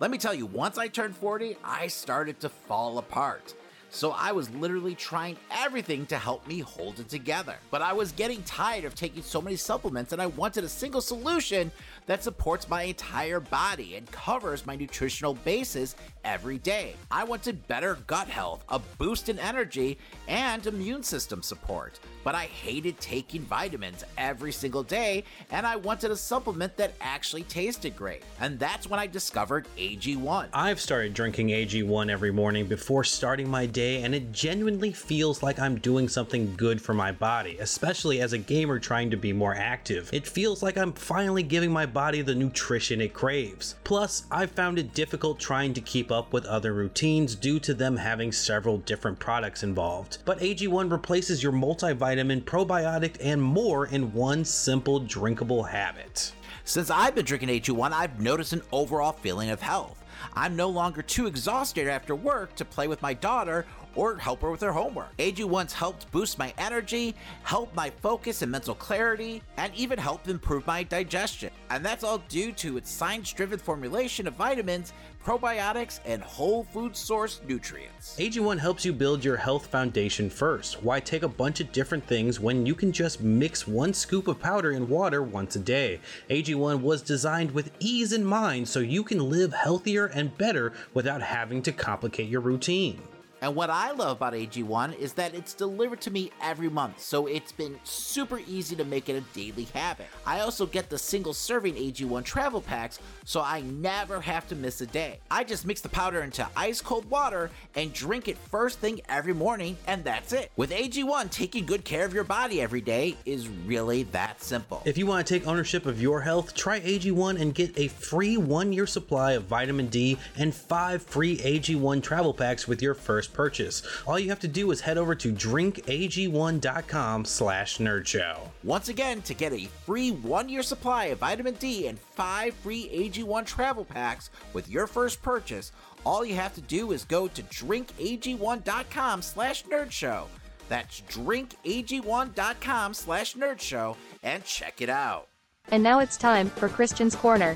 S3: Let me tell you, once I turned 40, I started to fall apart. So I was literally trying everything to help me hold it together. But I was getting tired of taking so many supplements and I wanted a single solution that supports my entire body and covers my nutritional bases every day. I wanted better gut health, a boost in energy, and immune system support. But I hated taking vitamins every single day, and I wanted a supplement that actually tasted great. And that's when I discovered AG1.
S4: I've started drinking AG1 every morning before starting my day, and it genuinely feels like I'm doing something good for my body, especially as a gamer trying to be more active. It feels like I'm finally giving my body the nutrition it craves. Plus, I've found it difficult trying to keep up with other routines due to them having several different products involved. But AG1 replaces your multivitamin, probiotic, and more in one simple drinkable habit.
S3: Since I've been drinking AG1, I've noticed an overall feeling of health. I'm no longer too exhausted after work to play with my daughter or help her with her homework. AG1's helped boost my energy, help my focus and mental clarity, and even help improve my digestion. And that's all due to its science driven formulation of vitamins, probiotics, and whole food sourced nutrients.
S4: AG1 helps you build your health foundation first. Why take a bunch of different things when you can just mix one scoop of powder in water once a day? AG1 was designed with ease in mind so you can live healthier and better without having to complicate your routine.
S3: And what I love about AG1 is that it's delivered to me every month, so it's been super easy to make it a daily habit. I also get the single serving AG1 travel packs, so I never have to miss a day. I just mix the powder into ice cold water and drink it first thing every morning, and that's it. With AG1, taking good care of your body every day is really that simple.
S4: If you want to take ownership of your health, try AG1 and get a free one year supply of vitamin D and five free AG1 travel packs with your first purchase. All you have to do is head over to drinkag1.com slash nerdshow.
S3: Once again, to get a free one-year supply of vitamin D and five free AG1 travel packs with your first purchase, all you have to do is go to drinkag1.com slash nerdshow. That's drinkag1.com slash nerdshow and check it out.
S9: And now it's time for Christian's Corner.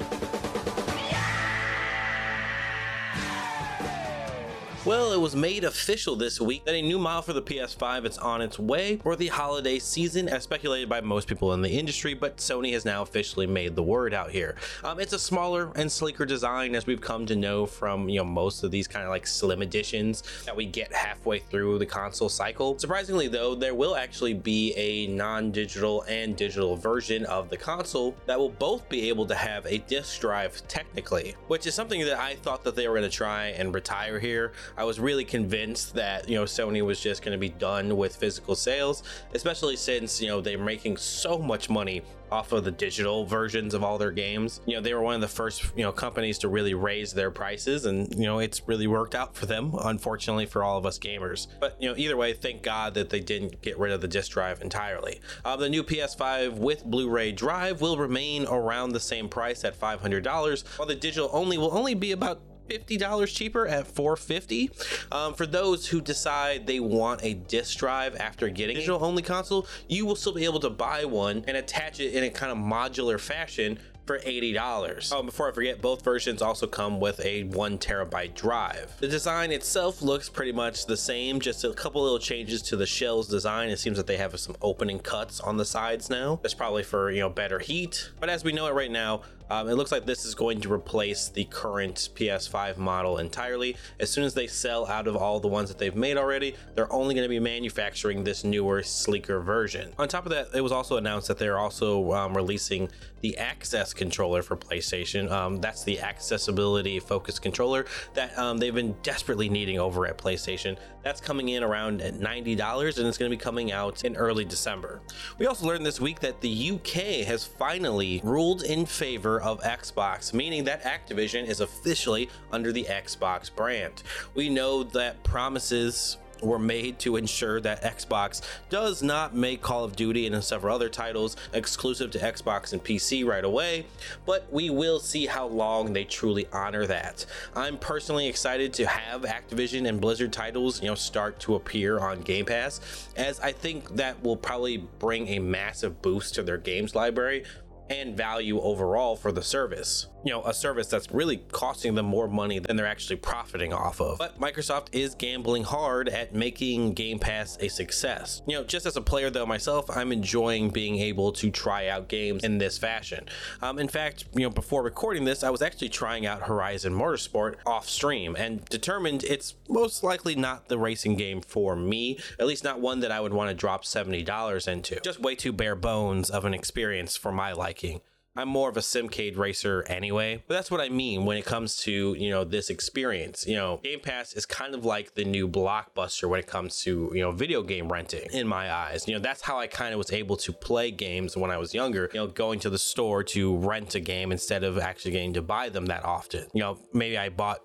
S4: Well, it was made official this week that a new model for the PS5 is on its way for the holiday season, as speculated by most people in the industry, but Sony has now officially made the word out here. Um, it's a smaller and sleeker design, as we've come to know from you know most of these kind of like slim editions that we get halfway through the console cycle. Surprisingly, though, there will actually be a non-digital and digital version of the console that will both be able to have a disk drive technically, which is something that I thought that they were going to try and retire here I was really convinced that you know Sony was just going to be done with physical sales, especially since you know they're making so much money off of the digital versions of all their games. You know, they were one of the first, you know, companies to really raise their prices and, you know, it's really worked out for them, unfortunately for all of us gamers. But, you know, either way, thank God that they didn't get rid of the disk drive entirely. Uh, the new PS5 with Blu-ray drive will remain around the same price at $500, while the digital only will only be about $50 cheaper at 450 um, for those who decide they want a disk drive after getting a digital only console you will still be able to buy one and attach it in a kind of modular fashion for $80. Um, before I forget, both versions also come with a one terabyte drive. The design itself looks pretty much the same, just a couple little changes to the shell's design. It seems that they have some opening cuts on the sides now. That's probably for, you know, better heat. But as we know it right now, um, it looks like this is going to replace the current PS5 model entirely. As soon as they sell out of all the ones that they've made already, they're only going to be manufacturing this newer, sleeker version. On top of that, it was also announced that they're also um, releasing the Access controller for PlayStation. Um, that's the accessibility focused controller that um, they've been desperately needing over at PlayStation. That's coming in around at $90 and it's going to be coming out in early December. We also learned this week that the UK has finally ruled in favor of Xbox, meaning that Activision is officially under the Xbox brand. We know that promises were made to ensure that Xbox does not make Call of Duty and several other titles exclusive to Xbox and PC right away, but we will see how long they truly honor that. I'm personally excited to have Activision and Blizzard titles, you know, start to appear on Game Pass as I think that will probably bring a massive boost to their games library and value overall for the service you know, a service that's really costing them more money than they're actually profiting off of. But Microsoft is gambling hard at making Game Pass a success. You know, just as a player though myself, I'm enjoying being able to try out games in this fashion. Um, in fact, you know, before recording this, I was actually trying out Horizon Motorsport off stream and determined it's most likely not the racing game for me, at least not one that I would want to drop $70 into. Just way too bare bones of an experience for my liking. I'm more of a simcade racer anyway. But that's what I mean when it comes to, you know, this experience. You know, Game Pass is kind of like the new blockbuster when it comes to, you know, video game renting in my eyes. You know, that's how I kind of was able to play games when I was younger, you know, going to the store to rent a game instead of actually getting to buy them that often. You know, maybe I bought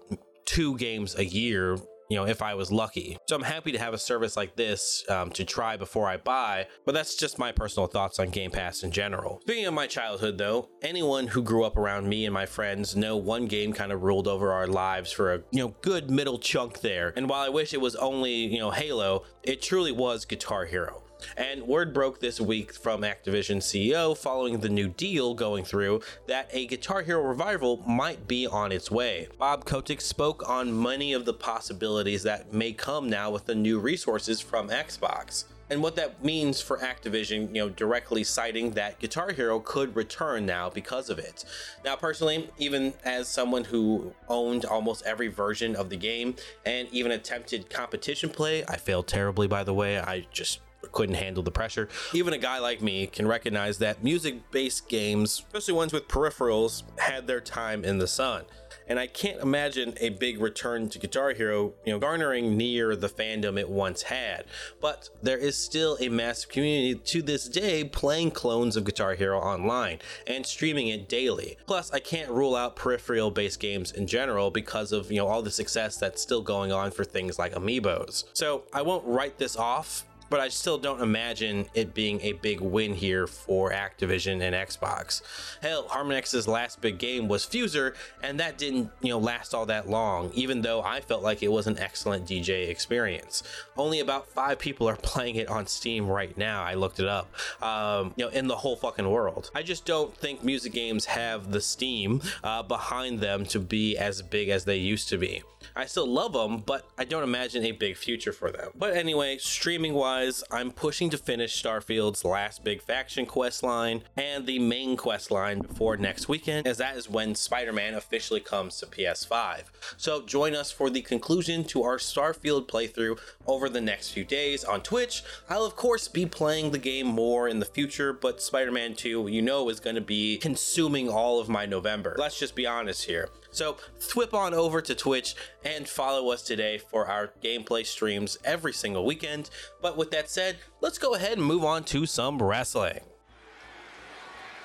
S4: two games a year you know, if I was lucky. So I'm happy to have a service like this um, to try before I buy, but that's just my personal thoughts on Game Pass in general. Speaking of my childhood, though, anyone who grew up around me and my friends know one game kind of ruled over our lives for a you know good middle chunk there. And while I wish it was only you know Halo, it truly was Guitar Hero. And word broke this week from Activision CEO following the new deal going through that a Guitar Hero revival might be on its way. Bob Kotick spoke on many of the possibilities that may come now with the new resources from Xbox. And what that means for Activision, you know, directly citing that Guitar Hero could return now because of it. Now, personally, even as someone who owned almost every version of the game and even attempted competition play, I failed terribly, by the way. I just couldn't handle the pressure. Even a guy like me can recognize that music based games, especially ones with peripherals, had their time in the sun. And I can't imagine a big return to Guitar Hero, you know, garnering near the fandom it once had. But there is still a massive community to this day playing clones of Guitar Hero online and streaming it daily. Plus, I can't rule out peripheral based games in general because of, you know, all the success that's still going on for things like amiibos. So I won't write this off but I still don't imagine it being a big win here for Activision and Xbox. Hell, Harmonix's last big game was Fuser, and that didn't, you know, last all that long, even though I felt like it was an excellent DJ experience. Only about five people are playing it on Steam right now. I looked it up, um, you know, in the whole fucking world. I just don't think music games have the steam uh, behind them to be as big as they used to be. I still love them, but I don't imagine a big future for them. But anyway, streaming wise, wise, I'm pushing to finish Starfield's last big faction quest line and the main quest line before next weekend, as that is when Spider Man officially comes to PS5. So join us for the conclusion to our Starfield playthrough over the next few days on Twitch. I'll, of course, be playing the game more in the future, but Spider Man 2, you know, is going to be consuming all of my November. Let's just be honest here. So thwip on over to Twitch and follow us today for our gameplay streams every single weekend. But with that said, let's go ahead and move on to some wrestling.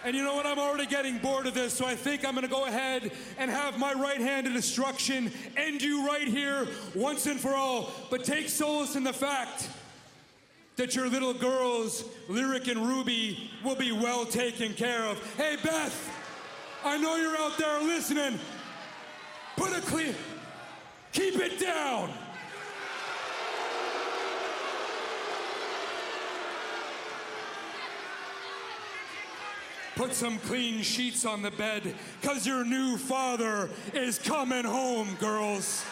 S10: And you know what? I'm already getting bored of this, so I think I'm going to go ahead and have my right hand of destruction end you right here once and for all. But take solace in the fact that your little girls, Lyric and Ruby, will be well taken care of. Hey, Beth, I know you're out there listening. Put a clean. Keep it down. Put some clean sheets on the bed, cause your new father is coming home, girls.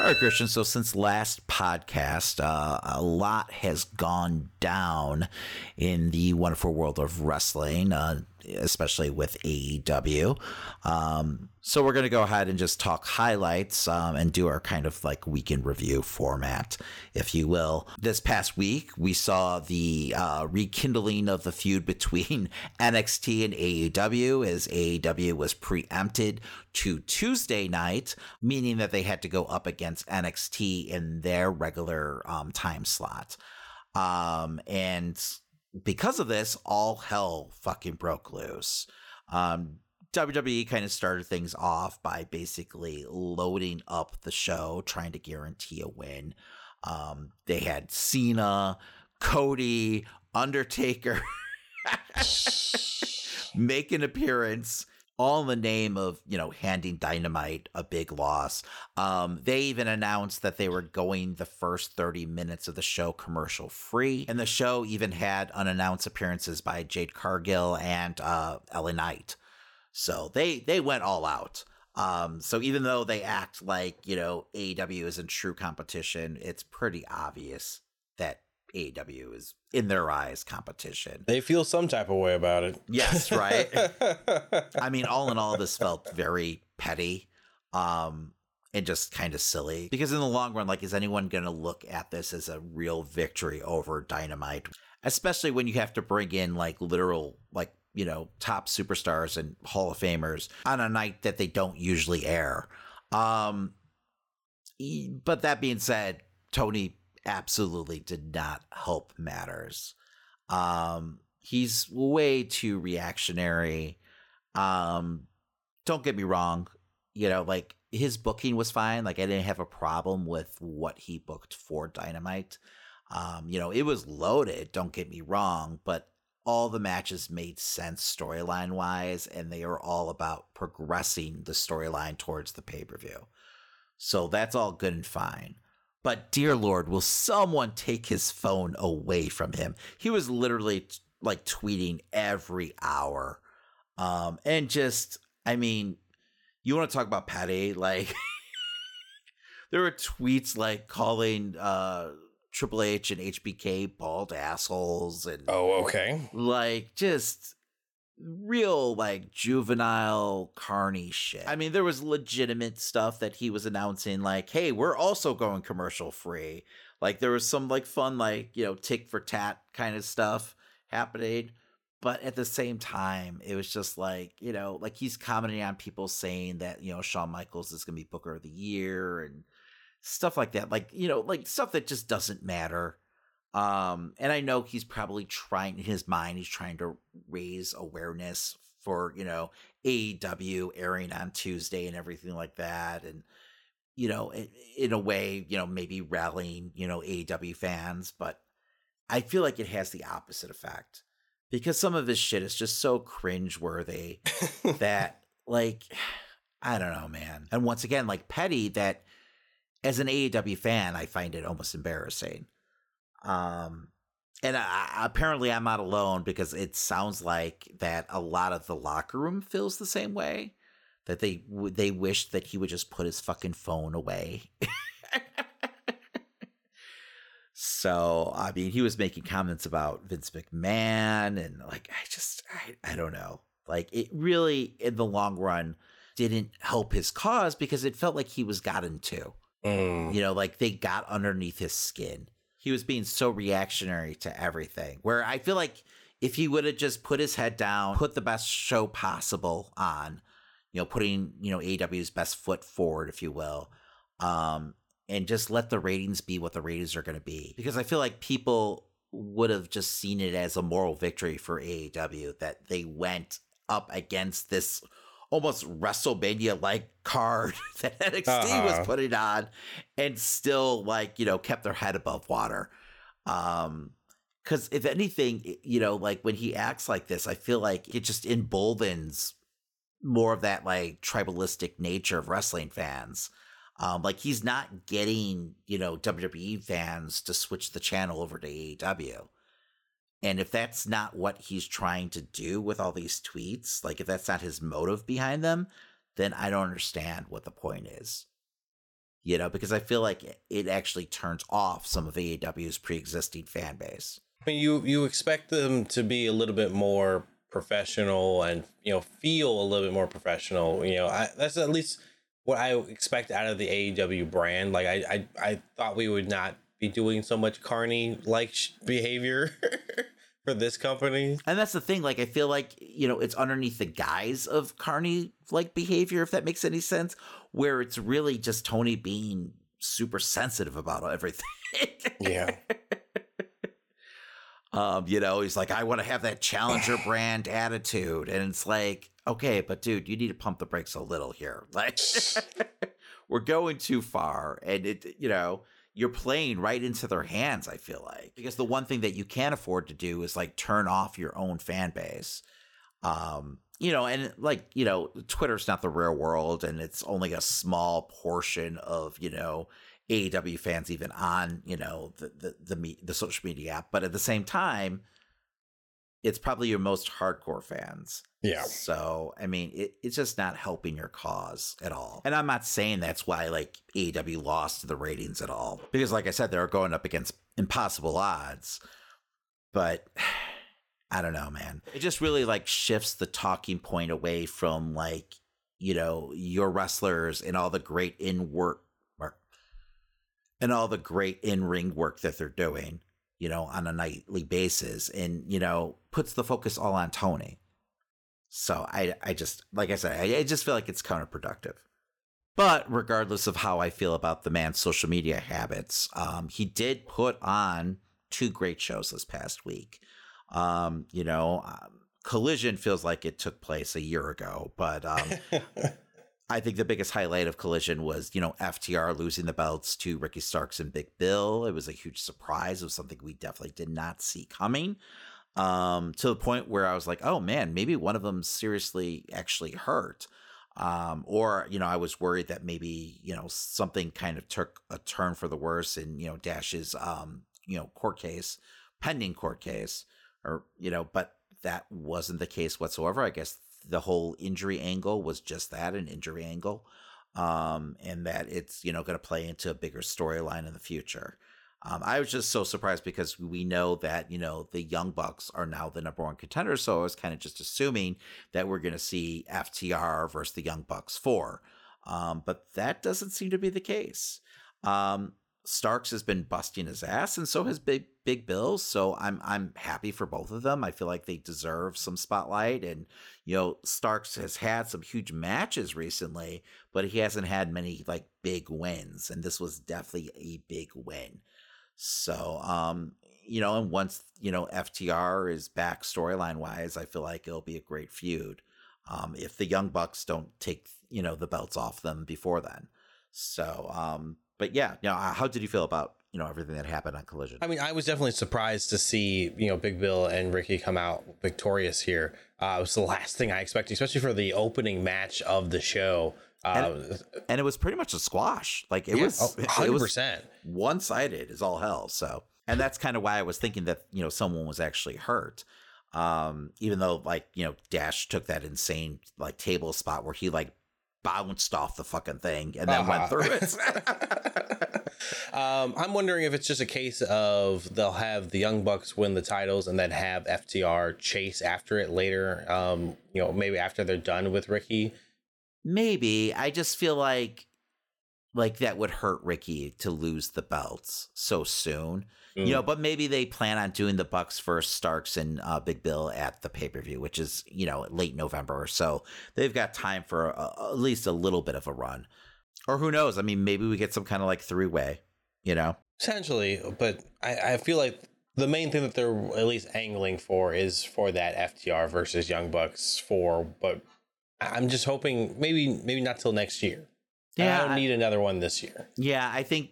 S3: All right, Christian. So, since last podcast, uh, a lot has gone down in the wonderful world of wrestling. Uh, especially with AEW. Um, so we're going to go ahead and just talk highlights um, and do our kind of like weekend review format, if you will. This past week, we saw the uh, rekindling of the feud between NXT and AEW as AEW was preempted to Tuesday night, meaning that they had to go up against NXT in their regular um, time slot. Um, and because of this, all hell fucking broke loose. Um, WWE kind of started things off by basically loading up the show, trying to guarantee a win. Um, they had Cena, Cody, Undertaker make an appearance all in the name of you know handing dynamite a big loss um, they even announced that they were going the first 30 minutes of the show commercial free and the show even had unannounced appearances by jade cargill and uh, knight so they they went all out um, so even though they act like you know aw is in true competition it's pretty obvious that AEW is in their eyes competition.
S4: They feel some type of way about it.
S3: Yes, right. I mean, all in all, this felt very petty. Um, and just kind of silly because in the long run like is anyone going to look at this as a real victory over dynamite especially when you have to bring in like literal like you know top superstars and hall of famers on a night that they don't usually air um but that being said tony absolutely did not help matters. Um, he's way too reactionary. Um, don't get me wrong, you know, like his booking was fine. Like I didn't have a problem with what he booked for Dynamite. Um, you know, it was loaded. Don't get me wrong, but all the matches made sense storyline wise, and they are all about progressing the storyline towards the pay per view. So that's all good and fine. But dear Lord, will someone take his phone away from him? He was literally t- like tweeting every hour. Um, and just, I mean, you want to talk about Patty? Like, there were tweets like calling uh, Triple H and HBK bald assholes. And,
S4: oh, okay.
S3: Like, just real like juvenile carny shit. I mean, there was legitimate stuff that he was announcing like, "Hey, we're also going commercial free." Like there was some like fun like, you know, tick for tat kind of stuff happening, but at the same time, it was just like, you know, like he's commenting on people saying that, you know, Shawn Michaels is going to be booker of the year and stuff like that. Like, you know, like stuff that just doesn't matter um, and I know he's probably trying in his mind, he's trying to raise awareness for, you know, AEW airing on Tuesday and everything like that. And, you know, in, in a way, you know, maybe rallying, you know, AEW fans, but I feel like it has the opposite effect because some of his shit is just so cringeworthy that, like, I don't know, man. And once again, like petty that as an AEW fan, I find it almost embarrassing um, and I, apparently, I'm not alone because it sounds like that a lot of the locker room feels the same way. That they they wish that he would just put his fucking phone away. so I mean, he was making comments about Vince McMahon, and like I just I, I don't know. Like it really, in the long run, didn't help his cause because it felt like he was gotten to. Mm. You know, like they got underneath his skin he was being so reactionary to everything. Where I feel like if he would have just put his head down, put the best show possible on, you know, putting, you know, AEW's best foot forward, if you will, um, and just let the ratings be what the ratings are going to be. Because I feel like people would have just seen it as a moral victory for AEW that they went up against this almost WrestleMania like card that NXT uh-huh. was putting on and still like, you know, kept their head above water. Um because if anything, you know, like when he acts like this, I feel like it just emboldens more of that like tribalistic nature of wrestling fans. Um, like he's not getting, you know, WWE fans to switch the channel over to AEW. And if that's not what he's trying to do with all these tweets, like if that's not his motive behind them, then I don't understand what the point is. You know, because I feel like it actually turns off some of AEW's pre-existing fan base.
S4: I mean, you you expect them to be a little bit more professional and you know feel a little bit more professional. You know, I, that's at least what I expect out of the AEW brand. Like I, I I thought we would not be doing so much carney like sh- behavior for this company.
S3: And that's the thing. Like, I feel like, you know, it's underneath the guise of carney like behavior, if that makes any sense, where it's really just Tony being super sensitive about everything. yeah. Um, you know, he's like, I want to have that challenger brand attitude. And it's like, okay, but dude, you need to pump the brakes a little here. Like, we're going too far. And it, you know, you're playing right into their hands, I feel like. Because the one thing that you can't afford to do is like turn off your own fan base. Um, you know, and like, you know, Twitter's not the real world and it's only a small portion of, you know, AEW fans even on, you know, the the the, me- the social media app. But at the same time, it's probably your most hardcore fans.
S4: Yeah.
S3: So I mean, it, it's just not helping your cause at all. And I'm not saying that's why like AEW lost the ratings at all because, like I said, they're going up against impossible odds. But I don't know, man. It just really like shifts the talking point away from like you know your wrestlers and all the great in work and all the great in ring work that they're doing you know, on a nightly basis and, you know, puts the focus all on Tony. So I, I just, like I said, I, I just feel like it's counterproductive. But regardless of how I feel about the man's social media habits, um, he did put on two great shows this past week. Um, you know, um, Collision feels like it took place a year ago, but um, I think the biggest highlight of Collision was, you know, FTR losing the belts to Ricky Starks and Big Bill. It was a huge surprise. It was something we definitely did not see coming. Um, to the point where I was like, oh man, maybe one of them seriously actually hurt. Um, or, you know, I was worried that maybe, you know, something kind of took a turn for the worse in, you know, Dash's, um, you know, court case, pending court case, or, you know, but that wasn't the case whatsoever. I guess the whole injury angle was just that an injury angle um, and that it's you know going to play into a bigger storyline in the future um, i was just so surprised because we know that you know the young bucks are now the number one contender so i was kind of just assuming that we're going to see ftr versus the young bucks 4 um, but that doesn't seem to be the case um, Starks has been busting his ass, and so has Big Big Bill. So I'm I'm happy for both of them. I feel like they deserve some spotlight. And you know, Starks has had some huge matches recently, but he hasn't had many like big wins, and this was definitely a big win. So um, you know, and once you know FTR is back storyline wise, I feel like it'll be a great feud. Um, if the Young Bucks don't take you know the belts off them before then. So um, but yeah, you uh, how did you feel about you know everything that happened on Collision?
S4: I mean, I was definitely surprised to see you know Big Bill and Ricky come out victorious here. Uh, it was the last thing I expected, especially for the opening match of the show.
S3: Uh, and, it was pretty much a squash. Like it yeah, was, oh, hundred percent one sided is all hell. So, and that's kind of why I was thinking that you know someone was actually hurt. Um, even though like you know Dash took that insane like table spot where he like bounced off the fucking thing and then uh-huh. went through it. um,
S4: I'm wondering if it's just a case of they'll have the Young Bucks win the titles and then have FTR chase after it later. Um, you know, maybe after they're done with Ricky.
S3: Maybe I just feel like like that would hurt Ricky to lose the belts so soon. You know, mm. but maybe they plan on doing the Bucks versus Starks and uh, Big Bill at the pay per view, which is you know late November, so they've got time for a, uh, uh, at least a little bit of a run. Or who knows? I mean, maybe we get some kind of like three way, you know?
S4: Essentially, but I, I feel like the main thing that they're at least angling for is for that FTR versus Young Bucks for. But I'm just hoping maybe maybe not till next year. Yeah, I don't need another one this year.
S3: Yeah, I think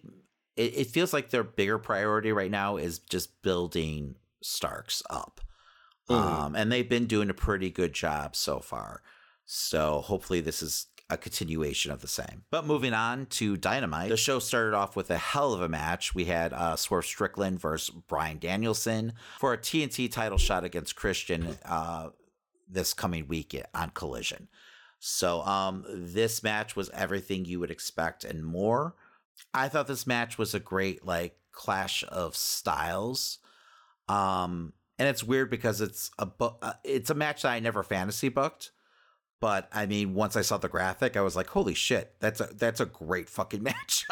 S3: it, it feels like their bigger priority right now is just building Starks up. Mm-hmm. Um, and they've been doing a pretty good job so far. So hopefully this is a continuation of the same. But moving on to Dynamite, the show started off with a hell of a match. We had uh, Swerve Strickland versus Bryan Danielson for a TNT title shot against Christian uh, this coming week on Collision. So um, this match was everything you would expect and more. I thought this match was a great like clash of styles. Um, and it's weird because it's a bu- uh, it's a match that I never fantasy booked, but I mean, once I saw the graphic, I was like, "Holy shit, that's a that's a great fucking match!"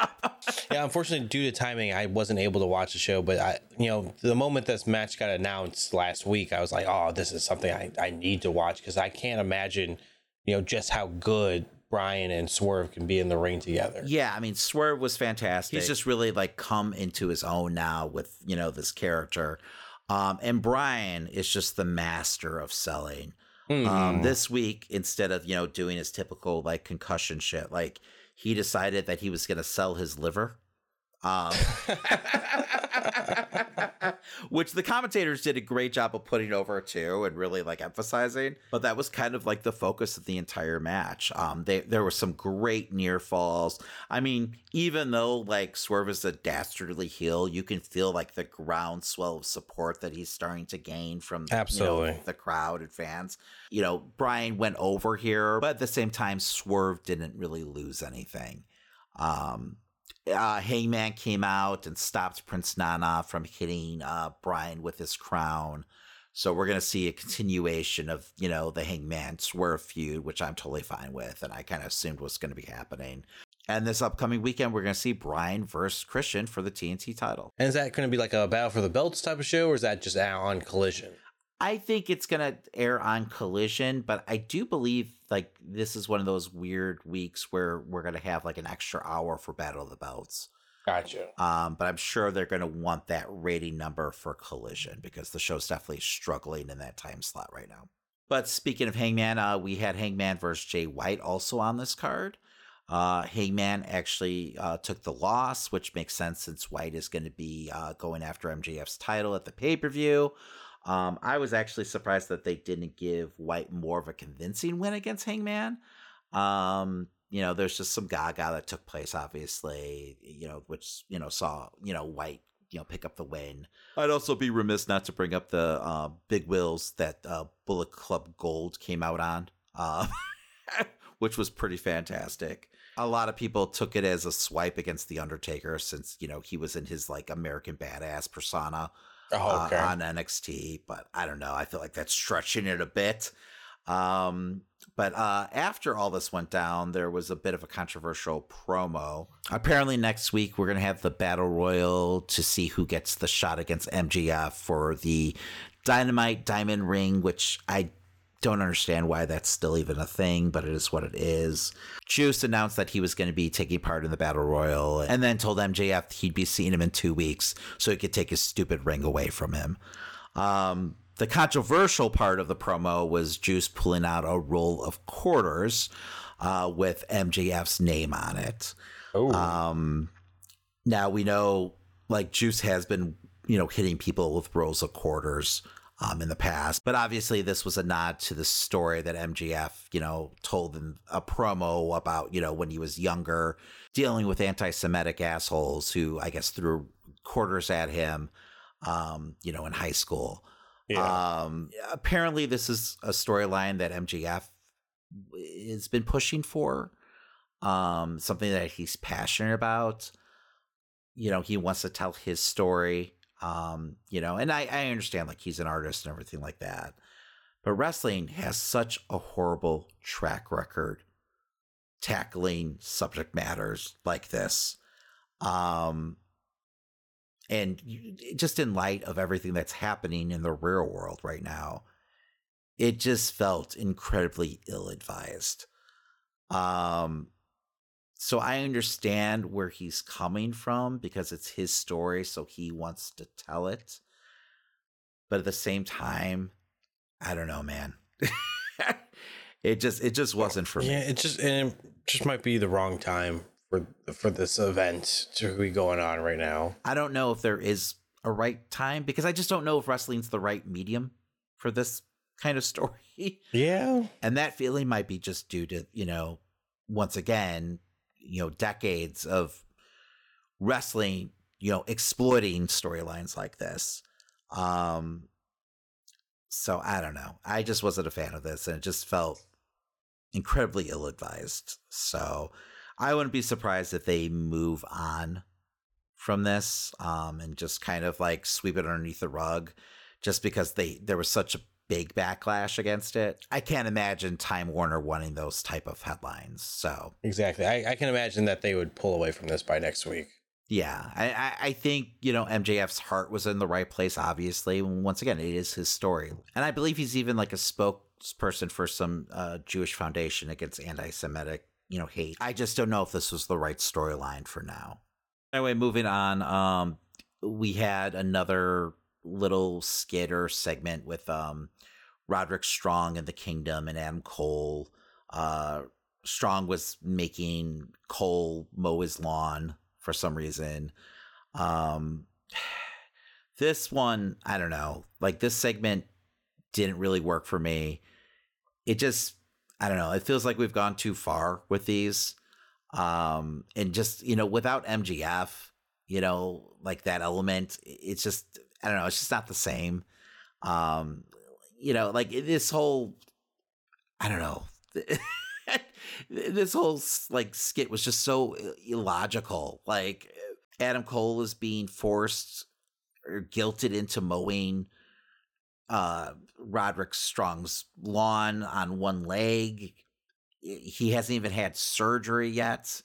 S4: yeah, unfortunately, due to timing, I wasn't able to watch the show. But I, you know, the moment this match got announced last week, I was like, "Oh, this is something I I need to watch" because I can't imagine, you know, just how good Bryan and Swerve can be in the ring together.
S3: Yeah, I mean Swerve was fantastic. He's just really like come into his own now with, you know, this character. Um, and Bryan is just the master of selling. Mm. Um, mm-hmm. this week, instead of, you know, doing his typical like concussion shit, like he decided that he was gonna sell his liver. Um, which the commentators did a great job of putting over too and really like emphasizing. But that was kind of like the focus of the entire match. Um, they, there were some great near falls. I mean, even though like Swerve is a dastardly heel, you can feel like the groundswell of support that he's starting to gain from absolutely you know, the crowd and fans. You know, Bryan went over here, but at the same time, Swerve didn't really lose anything. Um, uh, Hangman came out and stopped Prince Nana from hitting uh, Bryan with his crown. So we're going to see a continuation of, you know, the Hangman Swerve feud, which I'm totally fine with. And I kind of assumed was going to be happening. And this upcoming weekend, we're going to see Bryan versus Christian for the TNT title.
S4: And is that going to be like a battle for the belts type of show, or is that just on collision?
S3: I think it's going to air on Collision, but I do believe like this is one of those weird weeks where we're going to have like an extra hour for Battle of the Belts.
S4: Gotcha.
S3: Um, but I'm sure they're going to want that rating number for Collision because the show's definitely struggling in that time slot right now. But speaking of Hangman, uh, we had Hangman versus Jay White also on this card. Uh, Hangman actually uh, took the loss, which makes sense since White is going to be uh, going after MJF's title at the pay per view. Um, I was actually surprised that they didn't give White more of a convincing win against Hangman. Um, you know, there's just some gaga that took place, obviously, you know, which, you know, saw, you know, White, you know, pick up the win. I'd also be remiss not to bring up the uh, big wills that uh, Bullet Club Gold came out on, uh, which was pretty fantastic. A lot of people took it as a swipe against The Undertaker since, you know, he was in his like American badass persona oh, okay. uh, on NXT, but I don't know. I feel like that's stretching it a bit. Um, but uh, after all this went down, there was a bit of a controversial promo. Apparently, next week we're going to have the battle royal to see who gets the shot against MJF for the Dynamite Diamond Ring, which I don't understand why that's still even a thing, but it is what it is. Juice announced that he was going to be taking part in the Battle Royal and then told MJF he'd be seeing him in two weeks so he could take his stupid ring away from him. Um, the controversial part of the promo was Juice pulling out a roll of quarters uh, with MJF's name on it. Oh. Um, now we know, like, Juice has been, you know, hitting people with rolls of quarters um, in the past. But obviously, this was a nod to the story that MJF, you know, told in a promo about, you know, when he was younger, dealing with anti Semitic assholes who, I guess, threw quarters at him, um, you know, in high school. Yeah. Um, apparently, this is a storyline that MJF has been pushing for, Um, something that he's passionate about. You know, he wants to tell his story um, you know, and I, I understand like he's an artist and everything like that. But wrestling has such a horrible track record tackling subject matters like this. Um, and just in light of everything that's happening in the real world right now, it just felt incredibly ill advised. Um, so I understand where he's coming from because it's his story, so he wants to tell it. But at the same time, I don't know, man. it just it just wasn't for me.
S4: Yeah, it just and it just might be the wrong time for for this event to be going on right now.
S3: I don't know if there is a right time because I just don't know if wrestling's the right medium for this kind of story.
S4: Yeah.
S3: And that feeling might be just due to, you know, once again, you know decades of wrestling you know exploiting storylines like this um so i don't know i just wasn't a fan of this and it just felt incredibly ill advised so i wouldn't be surprised if they move on from this um and just kind of like sweep it underneath the rug just because they there was such a big backlash against it. I can't imagine Time Warner wanting those type of headlines. So
S4: exactly, I, I can imagine that they would pull away from this by next week.
S3: Yeah, I, I think you know MJF's heart was in the right place. Obviously, once again, it is his story, and I believe he's even like a spokesperson for some uh, Jewish foundation against anti-Semitic you know hate. I just don't know if this was the right storyline for now. Anyway, moving on. Um, we had another little skit or segment with um, Roderick Strong and the Kingdom and Adam Cole. Uh, Strong was making Cole mow his lawn for some reason. Um, this one, I don't know. Like this segment didn't really work for me. It just, I don't know. It feels like we've gone too far with these. Um, and just, you know, without MJF, you know, like that element, it's just, I don't know. It's just not the same. Um, you know, like this whole, I don't know. this whole like skit was just so uh, illogical. Like Adam Cole is being forced or guilted into mowing uh, Roderick Strong's lawn on one leg. He hasn't even had surgery yet.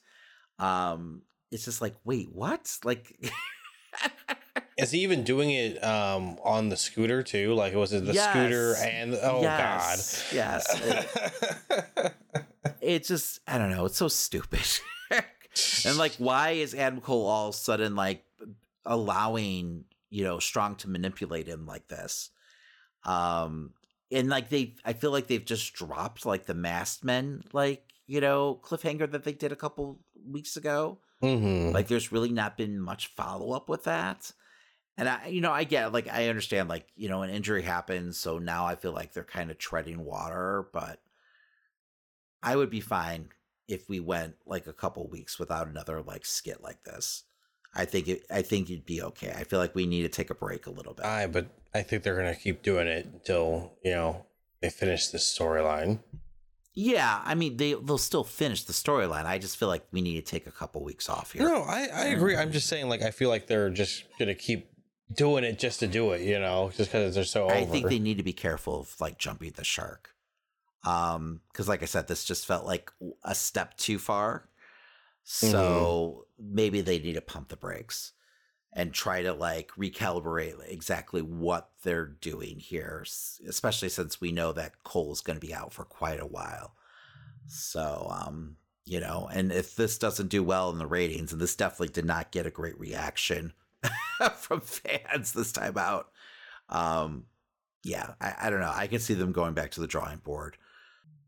S3: Um, it's just like, wait, what? Like
S4: Is he even doing it um, on the scooter too? Like, was it the yes. scooter and oh yes. god, yes.
S3: It, it's just I don't know. It's so stupid. and like, why is Adam Cole all of a sudden like allowing you know Strong to manipulate him like this? Um, and like they, I feel like they've just dropped like the masked men like you know cliffhanger that they did a couple weeks ago. Mm-hmm. Like, there's really not been much follow up with that. And I, you know, I get like, I understand, like, you know, an injury happens. So now I feel like they're kind of treading water, but I would be fine if we went like a couple weeks without another like skit like this. I think it, I think you'd be okay. I feel like we need to take a break a little bit.
S4: I, but I think they're going to keep doing it until, you know, they finish this storyline.
S3: Yeah, I mean they they'll still finish the storyline. I just feel like we need to take a couple weeks off here.
S4: No, I, I agree. I'm just saying like I feel like they're just gonna keep doing it just to do it, you know, just because they're so. Over. I think
S3: they need to be careful of like jumping the shark, um, because like I said, this just felt like a step too far. So mm-hmm. maybe they need to pump the brakes and try to like recalibrate exactly what they're doing here, especially since we know that Cole's going to be out for quite a while. So, um, you know, and if this doesn't do well in the ratings, and this definitely did not get a great reaction from fans this time out. Um, yeah, I, I, don't know. I can see them going back to the drawing board.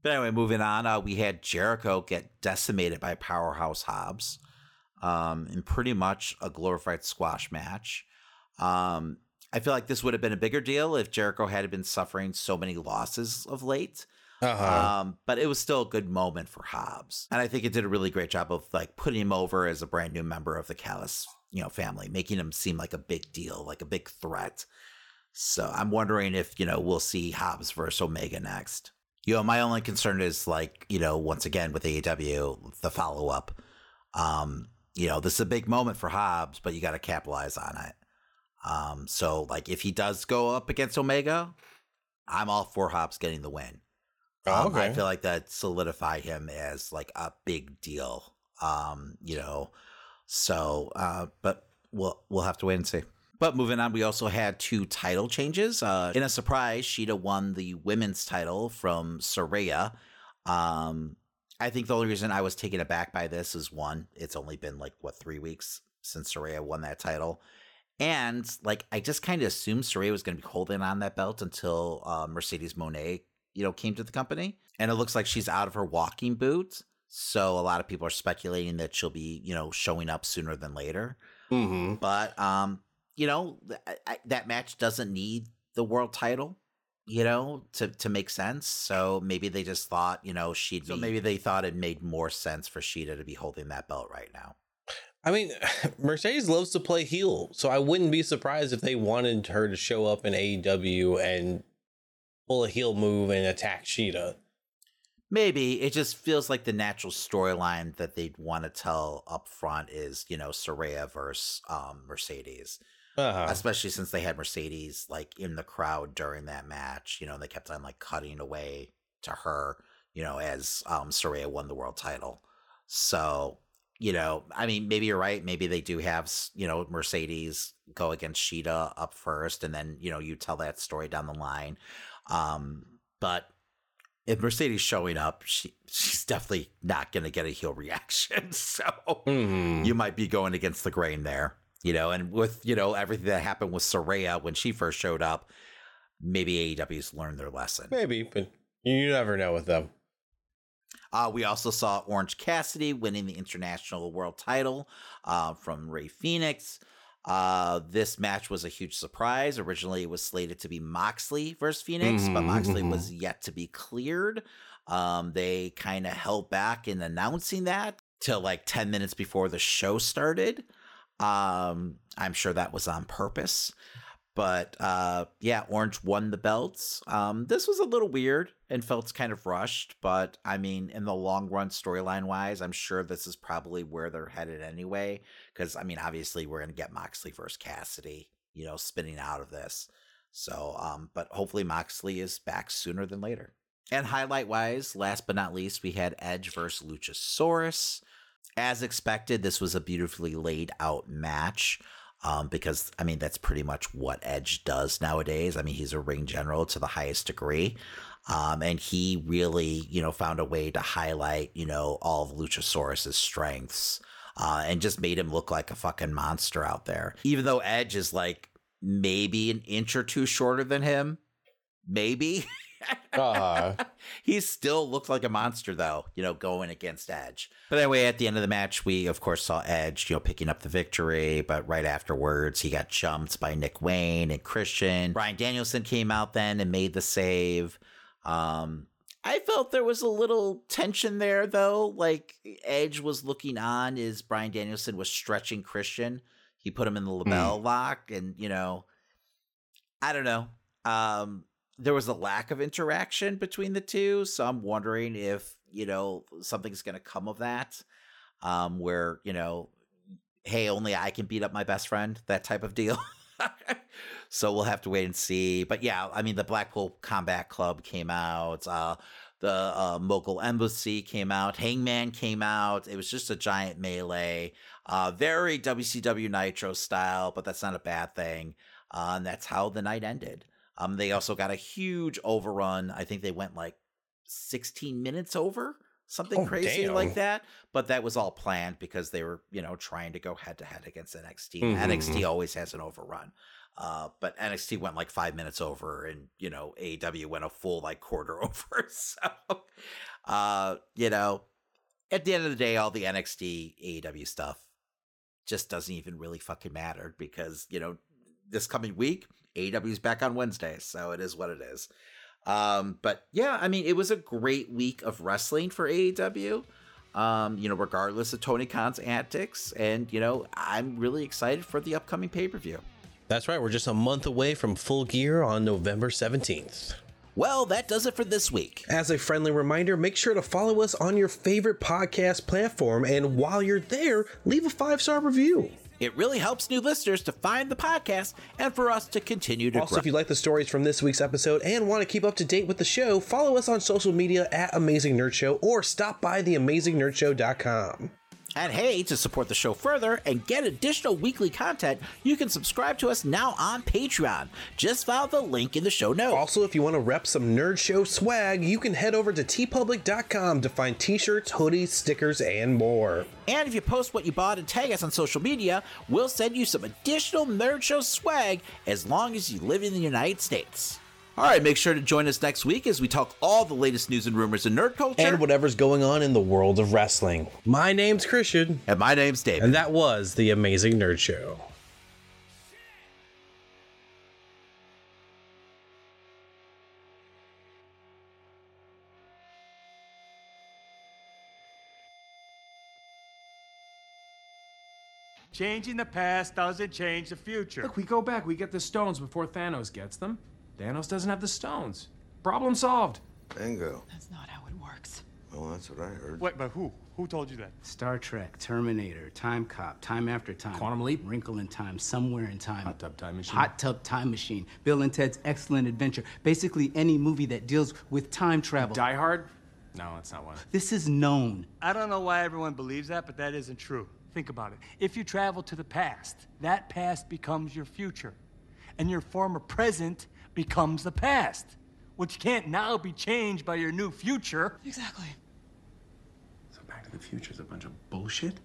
S3: But anyway, moving on, uh, we had Jericho get decimated by Powerhouse Hobbs um, in pretty much a glorified squash match. Um, I feel like this would have been a bigger deal if Jericho had been suffering so many losses of late. Uh-huh. Um, but it was still a good moment for Hobbs, and I think it did a really great job of like putting him over as a brand new member of the Callis you know, family, making him seem like a big deal, like a big threat. So I'm wondering if, you know, we'll see Hobbs versus Omega next. You know, my only concern is like, you know, once again with AEW, the follow up. Um, you know, this is a big moment for Hobbs, but you got to capitalize on it. Um, so like if he does go up against Omega, I'm all for Hobbs getting the win. Um, okay. I feel like that solidify him as like a big deal. Um, you know, so, uh, but we'll we'll have to wait and see. But moving on, we also had two title changes. Uh, in a surprise, Shida won the women's title from Saraya. Um, I think the only reason I was taken aback by this is one, it's only been like what three weeks since Saraya won that title, and like I just kind of assumed Saraya was going to be holding on that belt until uh, Mercedes Moné, you know, came to the company, and it looks like she's out of her walking boots. So a lot of people are speculating that she'll be, you know, showing up sooner than later. Mm-hmm. But um, you know, th- I, that match doesn't need the world title, you know, to to make sense. So maybe they just thought, you know, she'd. So be, maybe they thought it made more sense for Shida to be holding that belt right now.
S4: I mean, Mercedes loves to play heel, so I wouldn't be surprised if they wanted her to show up in AEW and pull a heel move and attack Shida.
S3: Maybe it just feels like the natural storyline that they'd want to tell up front is, you know, Saraya versus um, Mercedes. Uh-huh. Especially since they had Mercedes like in the crowd during that match, you know, they kept on like cutting away to her, you know, as um, Saraya won the world title. So, you know, I mean, maybe you're right. Maybe they do have, you know, Mercedes go against Shida up first, and then you know you tell that story down the line. Um, but if Mercedes showing up, she she's definitely not going to get a heel reaction. So mm. you might be going against the grain there, you know. And with you know everything that happened with Saraya when she first showed up, maybe AEW's learned their lesson.
S4: Maybe, but you never know with them.
S3: Uh, we also saw Orange Cassidy winning the international world title uh, from Rey Fenix. Uh, this match was a huge surprise. Originally, it was slated to be Moxley versus Fenix, mm-hmm, but Moxley mm-hmm. was yet to be cleared. Um, they kind of held back in announcing that till like 10 minutes before the show started. Um, I'm sure that was on purpose. But uh, yeah, Orange won the belts. Um, this was a little weird and felt kind of rushed, but I mean, in the long run, storyline wise, I'm sure this is probably where they're headed anyway. Because I mean, obviously, we're going to get Moxley versus Cassidy, you know, spinning out of this. So, um, but hopefully, Moxley is back sooner than later. And highlight wise, last but not least, we had Edge versus Luchasaurus. As expected, this was a beautifully laid out match um, because I mean that's pretty much what Edge does nowadays. I mean he's a ring general to the highest degree, um, and he really you know found a way to highlight you know all of Luchasaurus's strengths uh, and just made him look like a fucking monster out there. Even though Edge is like maybe an inch or two shorter than him, maybe. uh-huh. he still looked like a monster, though, you know, going against Edge. But anyway, at the end of the match, we, of course, saw Edge, you know, picking up the victory. But right afterwards, he got jumped by Nick Wayne and Christian. Bryan Danielson came out then and made the save. Um, I felt there was a little tension there, though. Like, Edge was looking on as Bryan Danielson was stretching Christian. He put him in the hmm. LeBell mm. lock, and, you know, I don't know. Um, there was a lack of interaction between the two. So I'm wondering if, you know, something's going to come of that um, where, you know, hey, only I can beat up my best friend, that type of deal. so we'll have to wait and see. But yeah, I mean, the Blackpool Combat Club came out, uh, the uh, Mogul Embassy came out, Hangman came out. It was just a giant melee, uh, very WCW Nitro style, but that's not a bad thing. Uh, and that's how the night ended. Um, they also got a huge overrun. I think they went like 16 minutes over, something oh, crazy damn. like that. But that was all planned because they were, you know, trying to go head to head against NXT. Mm-hmm. NXT always has an overrun. Uh, but NXT went like five minutes over, and you know AEW went a full like quarter over. So, uh, you know, at the end of the day, all the NXT AEW stuff just doesn't even really fucking matter because you know this coming week AW's back on Wednesday, so it is what it is. Um, but yeah, I mean, it was a great week of wrestling for AEW. Um, you know, regardless of Tony Khan's antics, and you know, I'm really excited for the upcoming pay per view.
S4: That's right. We're just a month away from full gear on November 17th.
S3: Well, that does it for this week.
S4: As a friendly reminder, make sure to follow us on your favorite podcast platform. And while you're there, leave a five star review.
S3: It really helps new listeners to find the podcast and for us to continue to also,
S4: grow. if you like the stories from this week's episode and want to keep up to date with the show, follow us on social media at Amazing Nerd Show or stop by theamazingnerd.show.com.
S3: And hey, to support the show further and get additional weekly content, you can subscribe to us now on Patreon. Just follow the link in the show notes.
S4: Also, if you want to rep some Nerd Show swag, you can head over to teepublic.com to find t shirts, hoodies, stickers, and more.
S3: And if you post what you bought and tag us on social media, we'll send you some additional Nerd Show swag as long as you live in the United States. All right, make sure to join us next week as we talk all the latest news and rumors in nerd culture
S4: and whatever's going on in the world of wrestling. My name's Christian.
S3: And my name's Dave.
S4: And that was The Amazing Nerd Show.
S11: Changing the past doesn't change the future.
S12: Look, we go back, we get the stones before Thanos gets them. Thanos doesn't have the stones. Problem solved.
S13: Bingo.
S14: That's not how it works.
S13: Well, that's what I heard.
S12: Wait, but who? Who told you that?
S15: Star Trek, Terminator, Time Cop, Time After Time.
S12: Quantum Leap?
S15: Wrinkle in Time, Somewhere in Time.
S12: Hot Tub Time Machine.
S15: Hot Tub Time Machine. Bill and Ted's Excellent Adventure. Basically, any movie that deals with time travel.
S12: Die Hard? No, that's not one.
S15: This is known.
S16: I don't know why everyone believes that, but that isn't true. Think about it. If you travel to the past, that past becomes your future, and your former present becomes the past, which can't now be changed by your new future. Exactly.
S17: So Back to the Future is a bunch of bullshit?